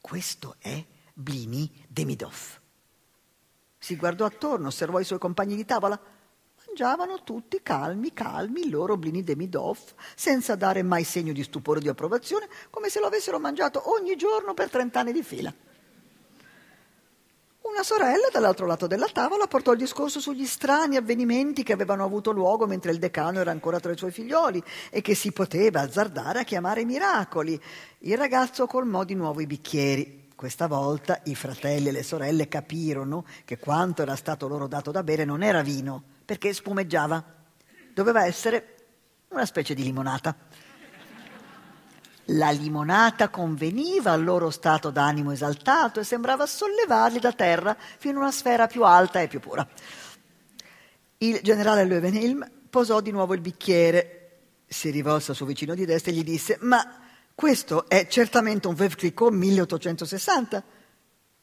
Questo è Blini Demidov. Si guardò attorno, osservò i suoi compagni di tavola. Mangiavano tutti calmi, calmi il loro Blini Demidov, senza dare mai segno di stupore o di approvazione, come se lo avessero mangiato ogni giorno per trent'anni di fila. Una sorella dall'altro lato della tavola portò il discorso sugli strani avvenimenti che avevano avuto luogo mentre il decano era ancora tra i suoi figlioli e che si poteva azzardare a chiamare miracoli. Il ragazzo colmò di nuovo i bicchieri. Questa volta i fratelli e le sorelle capirono che quanto era stato loro dato da bere non era vino, perché spumeggiava. Doveva essere una specie di limonata. La limonata conveniva al loro stato d'animo esaltato e sembrava sollevarli da terra fino a una sfera più alta e più pura. Il generale Löwenhelm posò di nuovo il bicchiere, si rivolse al suo vicino di destra e gli disse: Ma questo è certamente un Veuve Clicquot 1860.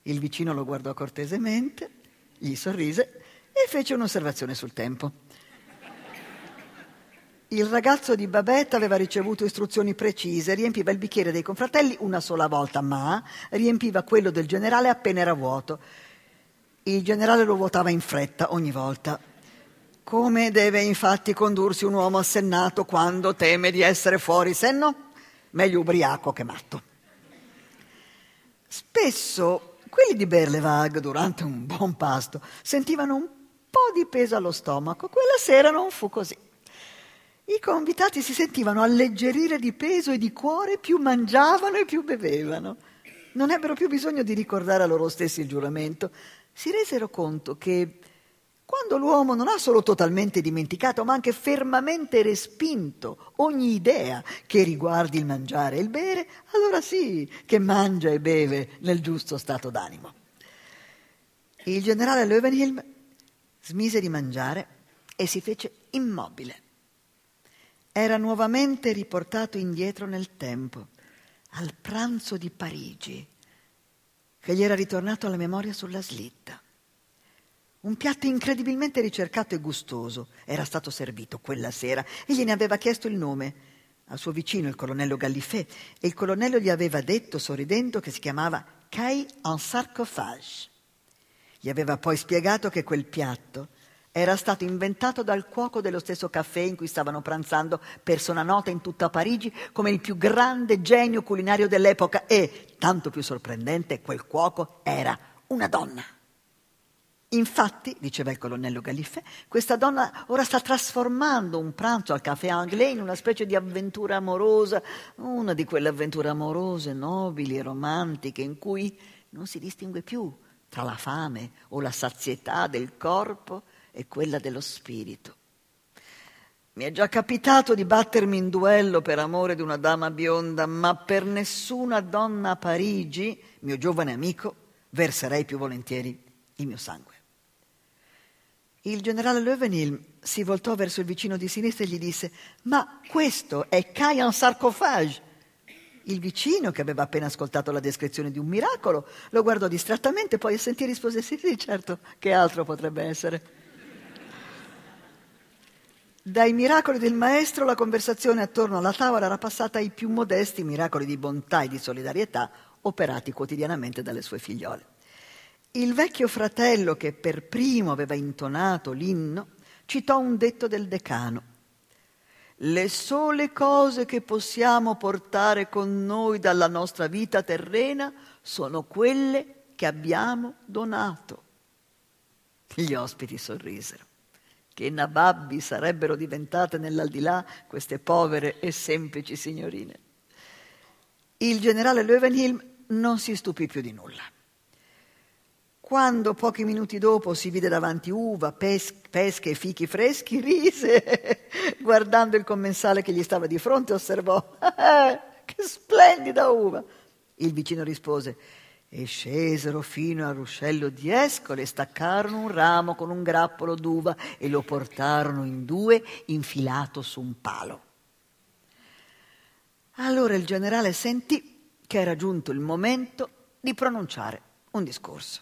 Il vicino lo guardò cortesemente, gli sorrise e fece un'osservazione sul tempo. Il ragazzo di Babette aveva ricevuto istruzioni precise, riempiva il bicchiere dei confratelli una sola volta, ma riempiva quello del generale appena era vuoto. Il generale lo vuotava in fretta ogni volta. Come deve infatti condursi un uomo assennato quando teme di essere fuori senno? Meglio ubriaco che matto. Spesso quelli di Berlevag, durante un buon pasto, sentivano un po' di peso allo stomaco. Quella sera non fu così. I convitati si sentivano alleggerire di peso e di cuore più mangiavano e più bevevano. Non ebbero più bisogno di ricordare a loro stessi il giuramento. Si resero conto che quando l'uomo non ha solo totalmente dimenticato, ma anche fermamente respinto ogni idea che riguardi il mangiare e il bere, allora sì che mangia e beve nel giusto stato d'animo. Il generale Löwenhielm smise di mangiare e si fece immobile. Era nuovamente riportato indietro nel tempo, al pranzo di Parigi, che gli era ritornato alla memoria sulla slitta. Un piatto incredibilmente ricercato e gustoso era stato servito quella sera e gliene aveva chiesto il nome al suo vicino, il colonnello Gallifet, e il colonnello gli aveva detto, sorridendo, che si chiamava Caille en sarcophage. Gli aveva poi spiegato che quel piatto era stato inventato dal cuoco dello stesso caffè in cui stavano pranzando, persona nota in tutta Parigi come il più grande genio culinario dell'epoca e, tanto più sorprendente, quel cuoco era una donna. Infatti, diceva il colonnello Gallifet, questa donna ora sta trasformando un pranzo al caffè anglais in una specie di avventura amorosa, una di quelle avventure amorose, nobili e romantiche, in cui non si distingue più tra la fame o la sazietà del corpo e quella dello spirito. Mi è già capitato di battermi in duello per amore di una dama bionda, ma per nessuna donna a Parigi, mio giovane amico, verserei più volentieri il mio sangue. Il generale Löwenhielm si voltò verso il vicino di sinistra e gli disse: Ma questo è Cayan Sarcophage. Il vicino, che aveva appena ascoltato la descrizione di un miracolo, lo guardò distrattamente, poi a sentire rispose: Sì, sì, certo, che altro potrebbe essere? Dai miracoli del maestro la conversazione attorno alla tavola era passata ai più modesti miracoli di bontà e di solidarietà operati quotidianamente dalle sue figliole. Il vecchio fratello che per primo aveva intonato l'inno citò un detto del decano. Le sole cose che possiamo portare con noi dalla nostra vita terrena sono quelle che abbiamo donato. Gli ospiti sorrisero. Che nababbi sarebbero diventate nell'aldilà queste povere e semplici signorine. Il generale Löwenhielm non si stupì più di nulla. Quando pochi minuti dopo si vide davanti uva, pes- pesche e fichi freschi, rise, guardando il commensale che gli stava di fronte, osservò, eh, che splendida uva! Il vicino rispose, e scesero fino al ruscello di Escole, staccarono un ramo con un grappolo d'uva e lo portarono in due infilato su un palo. Allora il generale sentì che era giunto il momento di pronunciare un discorso.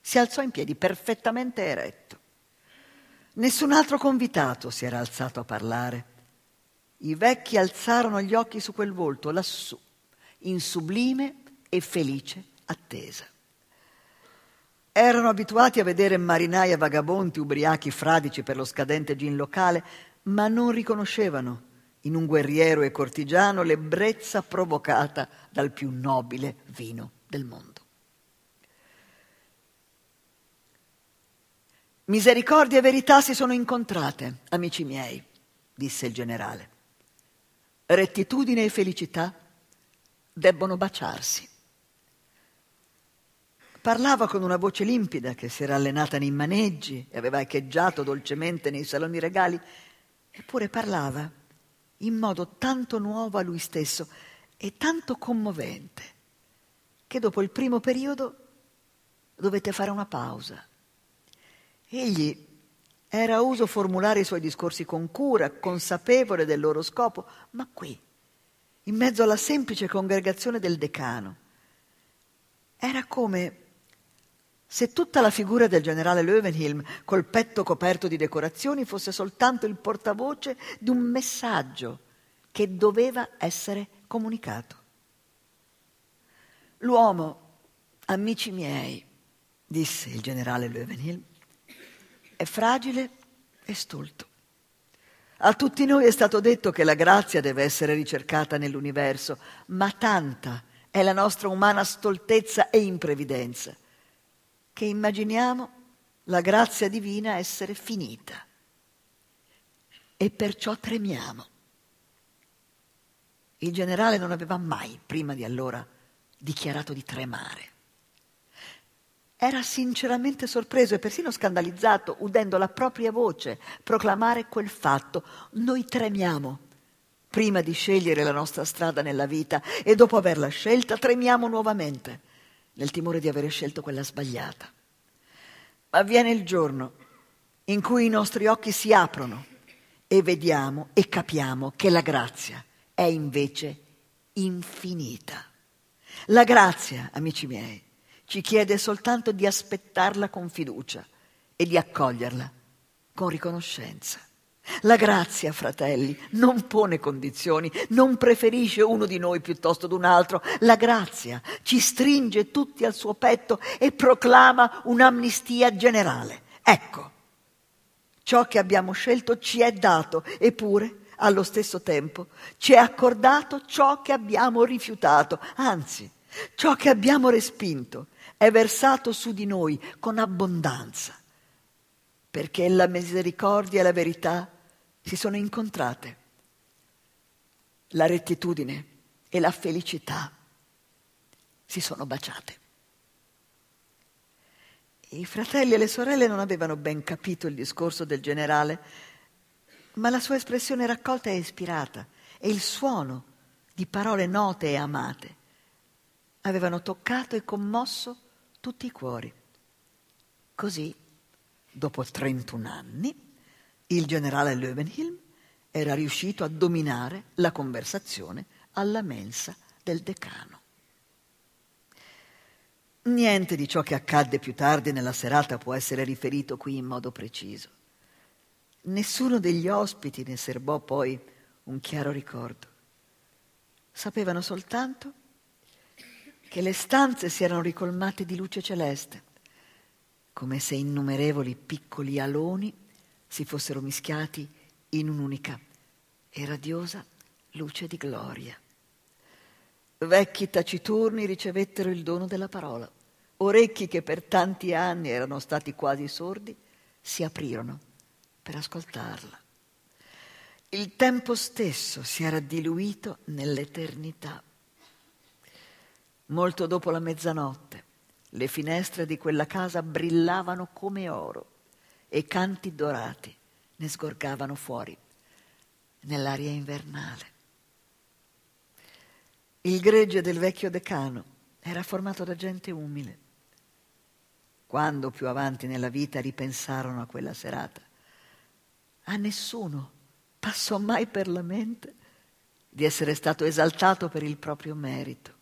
Si alzò in piedi perfettamente eretto. Nessun altro convitato si era alzato a parlare. I vecchi alzarono gli occhi su quel volto, lassù, in sublime e felice attesa. Erano abituati a vedere marinai e vagabonti ubriachi fradici per lo scadente gin locale, ma non riconoscevano in un guerriero e cortigiano l'ebbrezza provocata dal più nobile vino del mondo. Misericordia e verità si sono incontrate, amici miei, disse il generale. Rettitudine e felicità debbono baciarsi. Parlava con una voce limpida che si era allenata nei maneggi e aveva echeggiato dolcemente nei saloni regali, eppure parlava in modo tanto nuovo a lui stesso e tanto commovente che dopo il primo periodo dovette fare una pausa. Egli era uso formulare i suoi discorsi con cura, consapevole del loro scopo, ma qui, in mezzo alla semplice congregazione del decano, era come se tutta la figura del generale Löwenhielm, col petto coperto di decorazioni, fosse soltanto il portavoce di un messaggio che doveva essere comunicato. L'uomo, amici miei, disse il generale Löwenhielm, è fragile e stolto. A tutti noi è stato detto che la grazia deve essere ricercata nell'universo, ma tanta è la nostra umana stoltezza e imprevidenza che immaginiamo la grazia divina essere finita e perciò tremiamo. Il generale non aveva mai, prima di allora, dichiarato di tremare. era sinceramente sorpreso e persino scandalizzato udendo la propria voce proclamare quel fatto. Noi tremiamo prima di scegliere la nostra strada nella vita e dopo averla scelta tremiamo nuovamente nel timore di avere scelto quella sbagliata. Ma viene il giorno in cui i nostri occhi si aprono e vediamo e capiamo che la grazia è invece infinita. La grazia, amici miei, ci chiede soltanto di aspettarla con fiducia e di accoglierla con riconoscenza. La grazia, fratelli, non pone condizioni, non preferisce uno di noi piuttosto d'un altro. La grazia ci stringe tutti al suo petto e proclama un'amnistia generale. Ecco, ciò che abbiamo scelto ci è dato, eppure, allo stesso tempo, ci è accordato ciò che abbiamo rifiutato, anzi, ciò che abbiamo respinto è versato su di noi con abbondanza, perché la misericordia e la verità si sono incontrate. La rettitudine e la felicità si sono baciate. I fratelli e le sorelle non avevano ben capito il discorso del generale, ma la sua espressione raccolta e ispirata e il suono di parole note e amate avevano toccato e commosso tutti i cuori. Così, dopo 31 anni, il generale Löwenhilm era riuscito a dominare la conversazione alla mensa del decano. Niente di ciò che accadde più tardi nella serata può essere riferito qui in modo preciso. Nessuno degli ospiti ne serbò poi un chiaro ricordo. Sapevano soltanto che le stanze si erano ricolmate di luce celeste, come se innumerevoli piccoli aloni si fossero mischiati in un'unica e radiosa luce di gloria. Vecchi taciturni ricevettero il dono della parola. Orecchi che per tanti anni erano stati quasi sordi si aprirono per ascoltarla. Il tempo stesso si era diluito nell'eternità. Molto dopo la mezzanotte, le finestre di quella casa brillavano come oro e canti dorati ne sgorgavano fuori nell'aria invernale. Il gregge del vecchio decano era formato da gente umile. Quando più avanti nella vita ripensarono a quella serata, a nessuno passò mai per la mente di essere stato esaltato per il proprio merito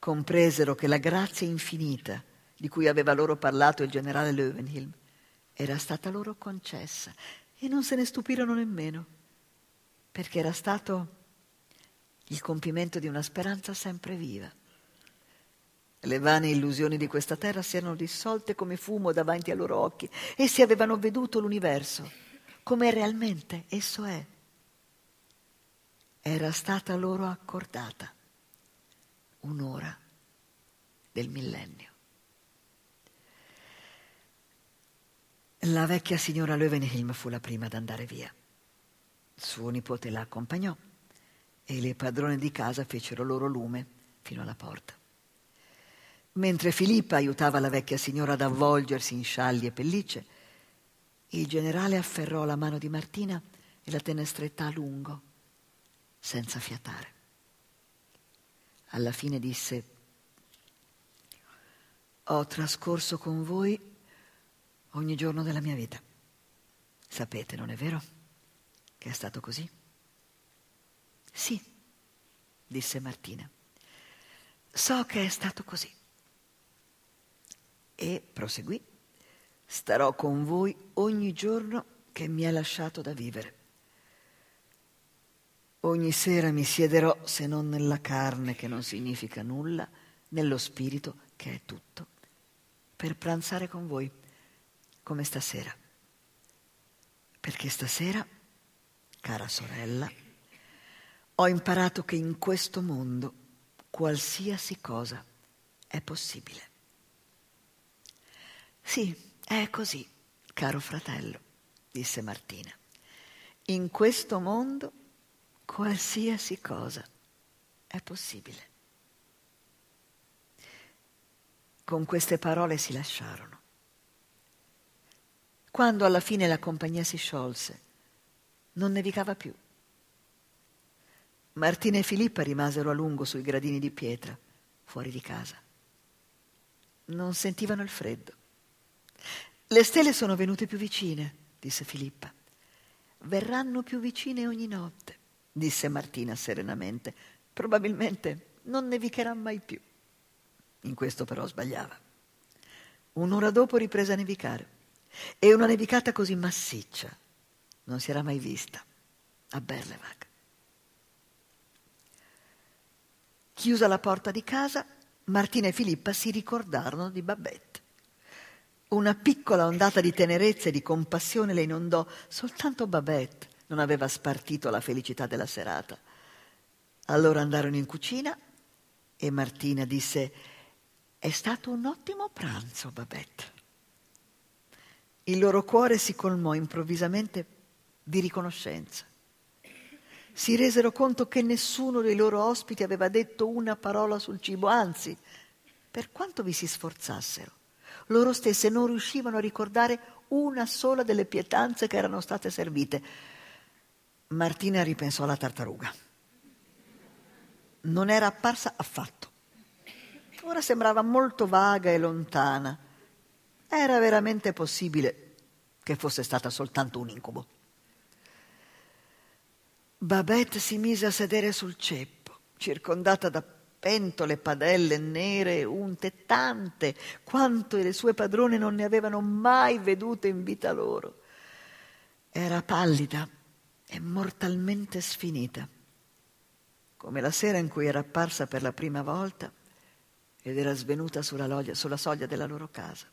compresero che la grazia infinita di cui aveva loro parlato il generale Löwenhilm era stata loro concessa e non se ne stupirono nemmeno, perché era stato il compimento di una speranza sempre viva. Le vane illusioni di questa terra si erano dissolte come fumo davanti ai loro occhi. Essi avevano veduto l'universo come realmente esso è. Era stata loro accordata un'ora del millennio. La vecchia signora Löwenhelm fu la prima ad andare via. Suo nipote la accompagnò e le padrone di casa fecero loro lume fino alla porta. Mentre Filippa aiutava la vecchia signora ad avvolgersi in scialli e pellicce, il generale afferrò la mano di Martina e la tenne stretta a lungo, senza fiatare alla fine disse, ho trascorso con voi ogni giorno della mia vita. Sapete, non è vero? Che è stato così? Sì, disse Martina. So che è stato così. E proseguì, starò con voi ogni giorno che mi è lasciato da vivere. Ogni sera mi siederò, se non nella carne che non significa nulla, nello spirito che è tutto, per pranzare con voi, come stasera. Perché stasera, cara sorella, ho imparato che in questo mondo qualsiasi cosa è possibile. Sì, è così, caro fratello, disse Martina. In questo mondo qualsiasi cosa è possibile. Con queste parole si lasciarono. Quando alla fine la compagnia si sciolse, non nevicava più. Martina e Filippa rimasero a lungo sui gradini di pietra, fuori di casa. Non sentivano il freddo. Le stelle sono venute più vicine, disse Filippa. Verranno più vicine ogni notte, disse Martina serenamente. Probabilmente non nevicherà mai più. In questo però sbagliava. Un'ora dopo riprese a nevicare. E una nevicata così massiccia non si era mai vista a Berlevag. Chiusa la porta di casa, Martina e Filippa si ricordarono di Babette. Una piccola ondata di tenerezza e di compassione le inondò, soltanto Babette non aveva spartito la felicità della serata. Allora andarono in cucina e Martina disse: È stato un ottimo pranzo, Babette. Il loro cuore si colmò improvvisamente di riconoscenza. Si resero conto che nessuno dei loro ospiti aveva detto una parola sul cibo, anzi, per quanto vi si sforzassero, loro stesse non riuscivano a ricordare una sola delle pietanze che erano state servite. Martina ripensò alla tartaruga. Non era apparsa affatto. Ora sembrava molto vaga e lontana era veramente possibile che fosse stata soltanto un incubo. Babette si mise a sedere sul ceppo, circondata da pentole, padelle nere, unte tante, quanto le sue padrone non ne avevano mai vedute in vita loro. Era pallida e mortalmente sfinita, come la sera in cui era apparsa per la prima volta ed era svenuta sulla, loggia, sulla soglia della loro casa.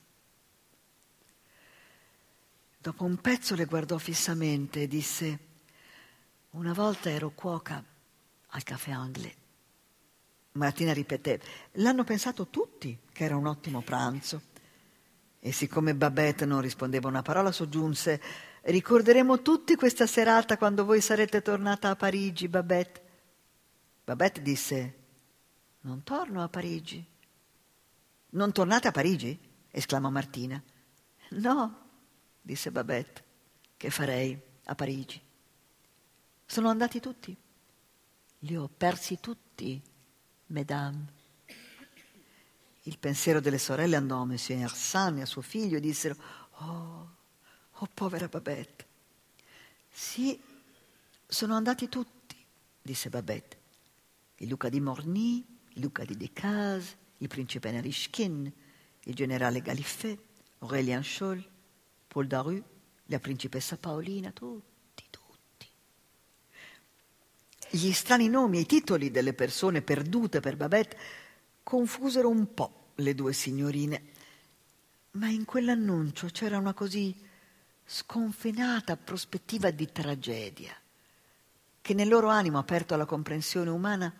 Dopo un pezzo le guardò fissamente e disse, una volta ero cuoca al caffè Anglais. Martina ripeté, l'hanno pensato tutti che era un ottimo pranzo. E siccome Babette non rispondeva una parola, soggiunse, ricorderemo tutti questa serata quando voi sarete tornata a Parigi, Babette. Babette disse, non torno a Parigi. Non tornate a Parigi? esclamò Martina. No, disse Babette, che farei a Parigi? Sono andati tutti. Li ho persi tutti, mesdames. Il pensiero delle sorelle andò a Monsieur Hersan e a suo figlio e dissero, oh, oh povera Babette. Sì, sono andati tutti, disse Babette. Il Luca di Morny, il Luca di Decazes, il principe Narishkin, il generale Galiffet, Aurélien Scholl, Paul Daru, la principessa Paolina, tutti, tutti. Gli strani nomi e i titoli delle persone perdute per Babette confusero un po' le due signorine, ma in quell'annuncio c'era una così sconfinata prospettiva di tragedia che nel loro animo aperto alla comprensione umana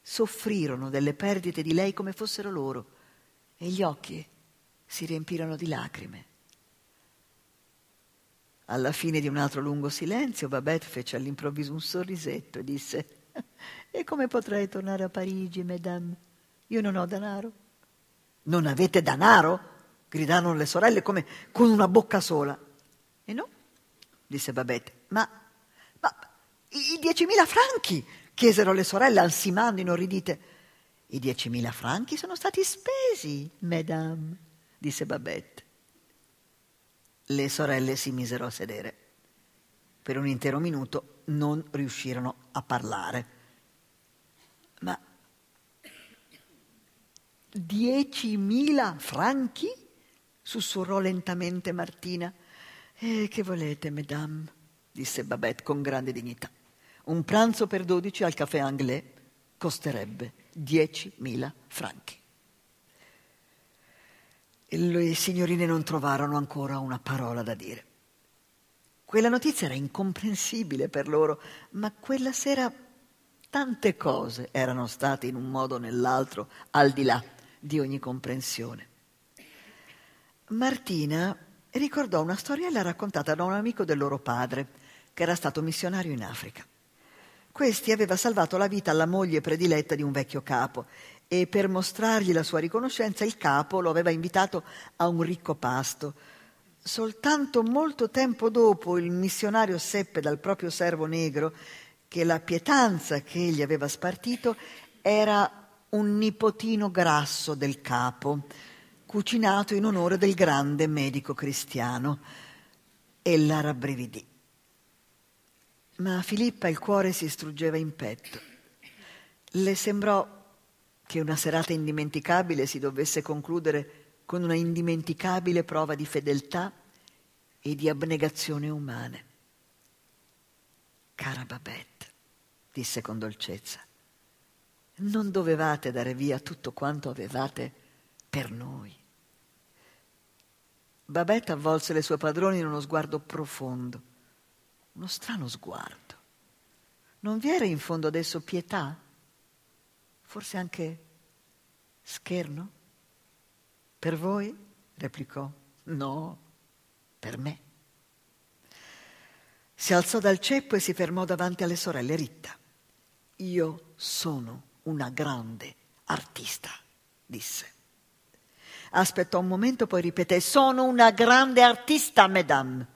soffrirono delle perdite di lei come fossero loro e gli occhi si riempirono di lacrime. Alla fine di un altro lungo silenzio, Babette fece all'improvviso un sorrisetto e disse: E come potrei tornare a Parigi, mesdames? Io non ho denaro. Non avete denaro? gridarono le sorelle come con una bocca sola. E no, disse Babette. Ma, ma i diecimila franchi? chiesero le sorelle ansimando inorridite. I diecimila franchi sono stati spesi, mesdames, disse Babette le sorelle si misero a sedere. Per un intero minuto non riuscirono a parlare. Ma diecimila franchi? sussurrò lentamente Martina. Eh, che volete, mesdames? disse Babette con grande dignità. Un pranzo per dodici al caffè anglais costerebbe diecimila franchi. Le signorine non trovarono ancora una parola da dire. Quella notizia era incomprensibile per loro, ma quella sera tante cose erano state in un modo o nell'altro al di là di ogni comprensione. Martina ricordò una storiella raccontata da un amico del loro padre, che era stato missionario in Africa. Questi aveva salvato la vita alla moglie prediletta di un vecchio capo e per mostrargli la sua riconoscenza il capo lo aveva invitato a un ricco pasto. Soltanto molto tempo dopo il missionario seppe dal proprio servo negro che la pietanza che egli aveva spartito era un nipotino grasso del capo, cucinato in onore del grande medico cristiano. Ella rabbrividì. Ma a Filippa il cuore si struggeva in petto. Le sembrò che una serata indimenticabile si dovesse concludere con una indimenticabile prova di fedeltà e di abnegazione umane. Cara Babette, disse con dolcezza, non dovevate dare via tutto quanto avevate per noi. Babette avvolse le sue padrone in uno sguardo profondo, uno strano sguardo. Non vi era in fondo adesso pietà? Forse anche scherno? Per voi? replicò. No, per me. Si alzò dal ceppo e si fermò davanti alle sorelle Ritta. Io sono una grande artista, disse. Aspettò un momento, poi ripeté, sono una grande artista, madame.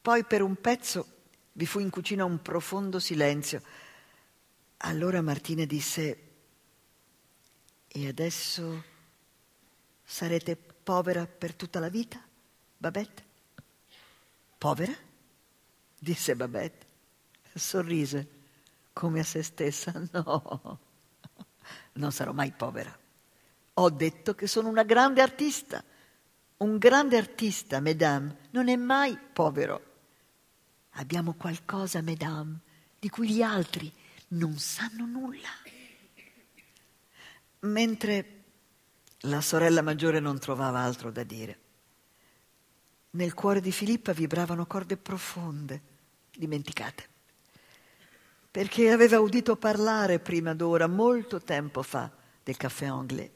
Poi per un pezzo vi fu in cucina un profondo silenzio. Allora Martina disse, e adesso sarete povera per tutta la vita, Babette? Povera? disse Babette. Sorrise come a se stessa. No, non sarò mai povera. Ho detto che sono una grande artista. Un grande artista, mesdames, non è mai povero. Abbiamo qualcosa, mesdames, di cui gli altri non sanno nulla. Mentre la sorella maggiore non trovava altro da dire. Nel cuore di Filippa vibravano corde profonde, dimenticate, perché aveva udito parlare prima d'ora, molto tempo fa, del caffè anglais.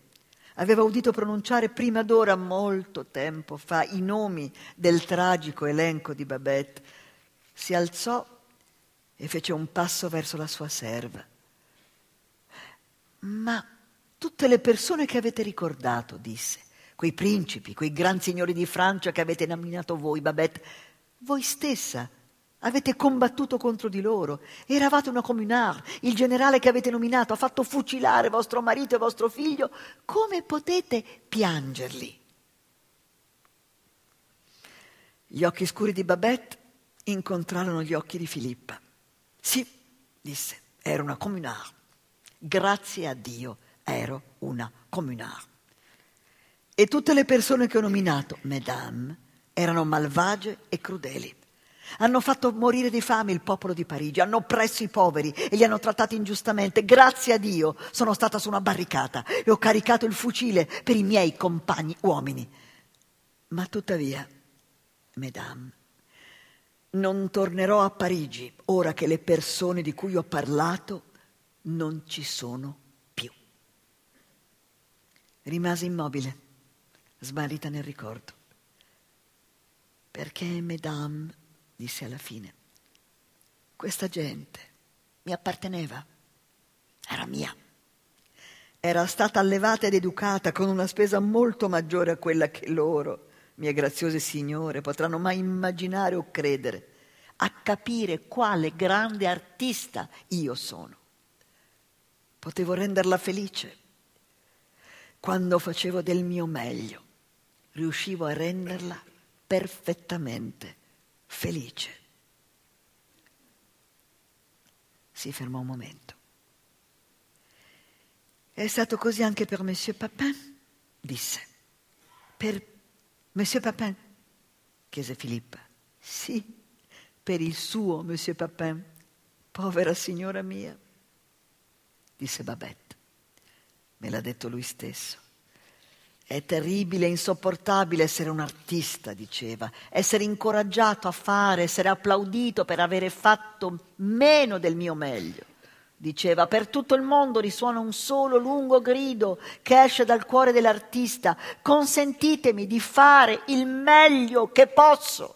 Aveva udito pronunciare prima d'ora, molto tempo fa, i nomi del tragico elenco di Babette. Si alzò e fece un passo verso la sua serva. Ma tutte le persone che avete ricordato, disse, quei principi, quei gran signori di Francia che avete nominato voi, Babette, voi stessa avete combattuto contro di loro, eravate una communard, il generale che avete nominato ha fatto fucilare vostro marito e vostro figlio, come potete piangerli? Gli occhi scuri di Babette incontrarono gli occhi di Filippa. Sì, disse, era una communard. Grazie a Dio ero una communard. E tutte le persone che ho nominato, mesdames, erano malvagie e crudeli. Hanno fatto morire di fame il popolo di Parigi, hanno oppresso i poveri e li hanno trattati ingiustamente. Grazie a Dio sono stata su una barricata e ho caricato il fucile per i miei compagni uomini. Ma tuttavia, mesdames, non tornerò a Parigi ora che le persone di cui ho parlato non ci sono Rimase immobile, smarrita nel ricordo. Perché, mesdames, disse alla fine, questa gente mi apparteneva, era mia. Era stata allevata ed educata con una spesa molto maggiore a quella che loro, mie graziose signore, potranno mai immaginare o credere, a capire quale grande artista io sono. Potevo renderla felice quando facevo del mio meglio, riuscivo a renderla perfettamente felice. Si fermò un momento. È stato così anche per Monsieur Papin? disse. Per Monsieur Papin? chiese Filippa. Sì, per il suo Monsieur Papin. Povera signora mia, disse Babette. Me l'ha detto lui stesso. È terribile, insopportabile essere un artista, diceva, essere incoraggiato a fare, essere applaudito per avere fatto meno del mio meglio. Diceva, per tutto il mondo risuona un solo lungo grido che esce dal cuore dell'artista. Consentitemi di fare il meglio che posso.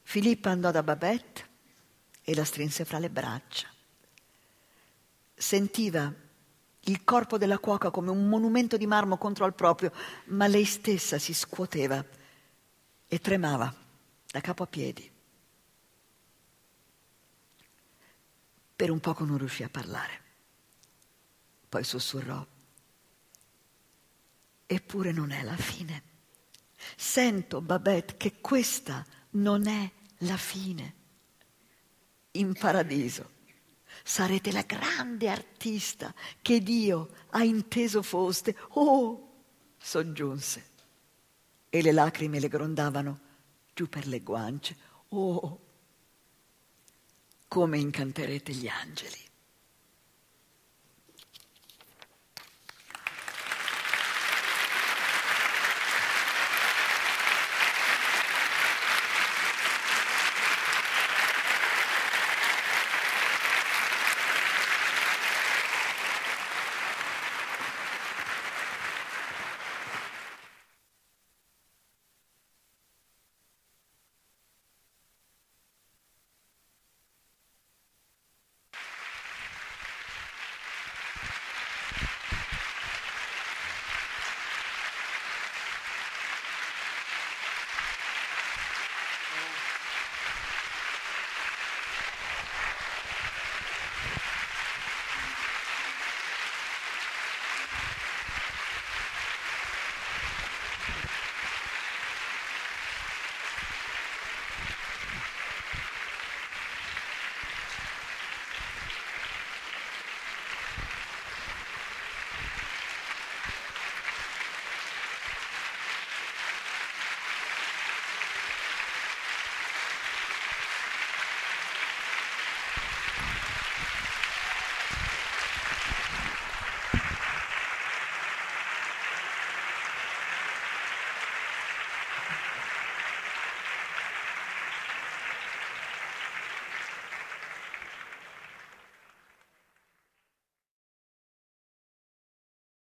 Filippa andò da Babette e la strinse fra le braccia. sentiva il corpo della cuoca come un monumento di marmo contro al proprio, ma lei stessa si scuoteva e tremava da capo a piedi. Per un poco non riuscì a parlare. Poi sussurrò. Eppure non è la fine. Sento, Babette, che questa non è la fine. In paradiso sarete la grande artista che Dio ha inteso foste. Oh, soggiunse. E le lacrime le grondavano giù per le guance. Oh, come incanterete gli angeli.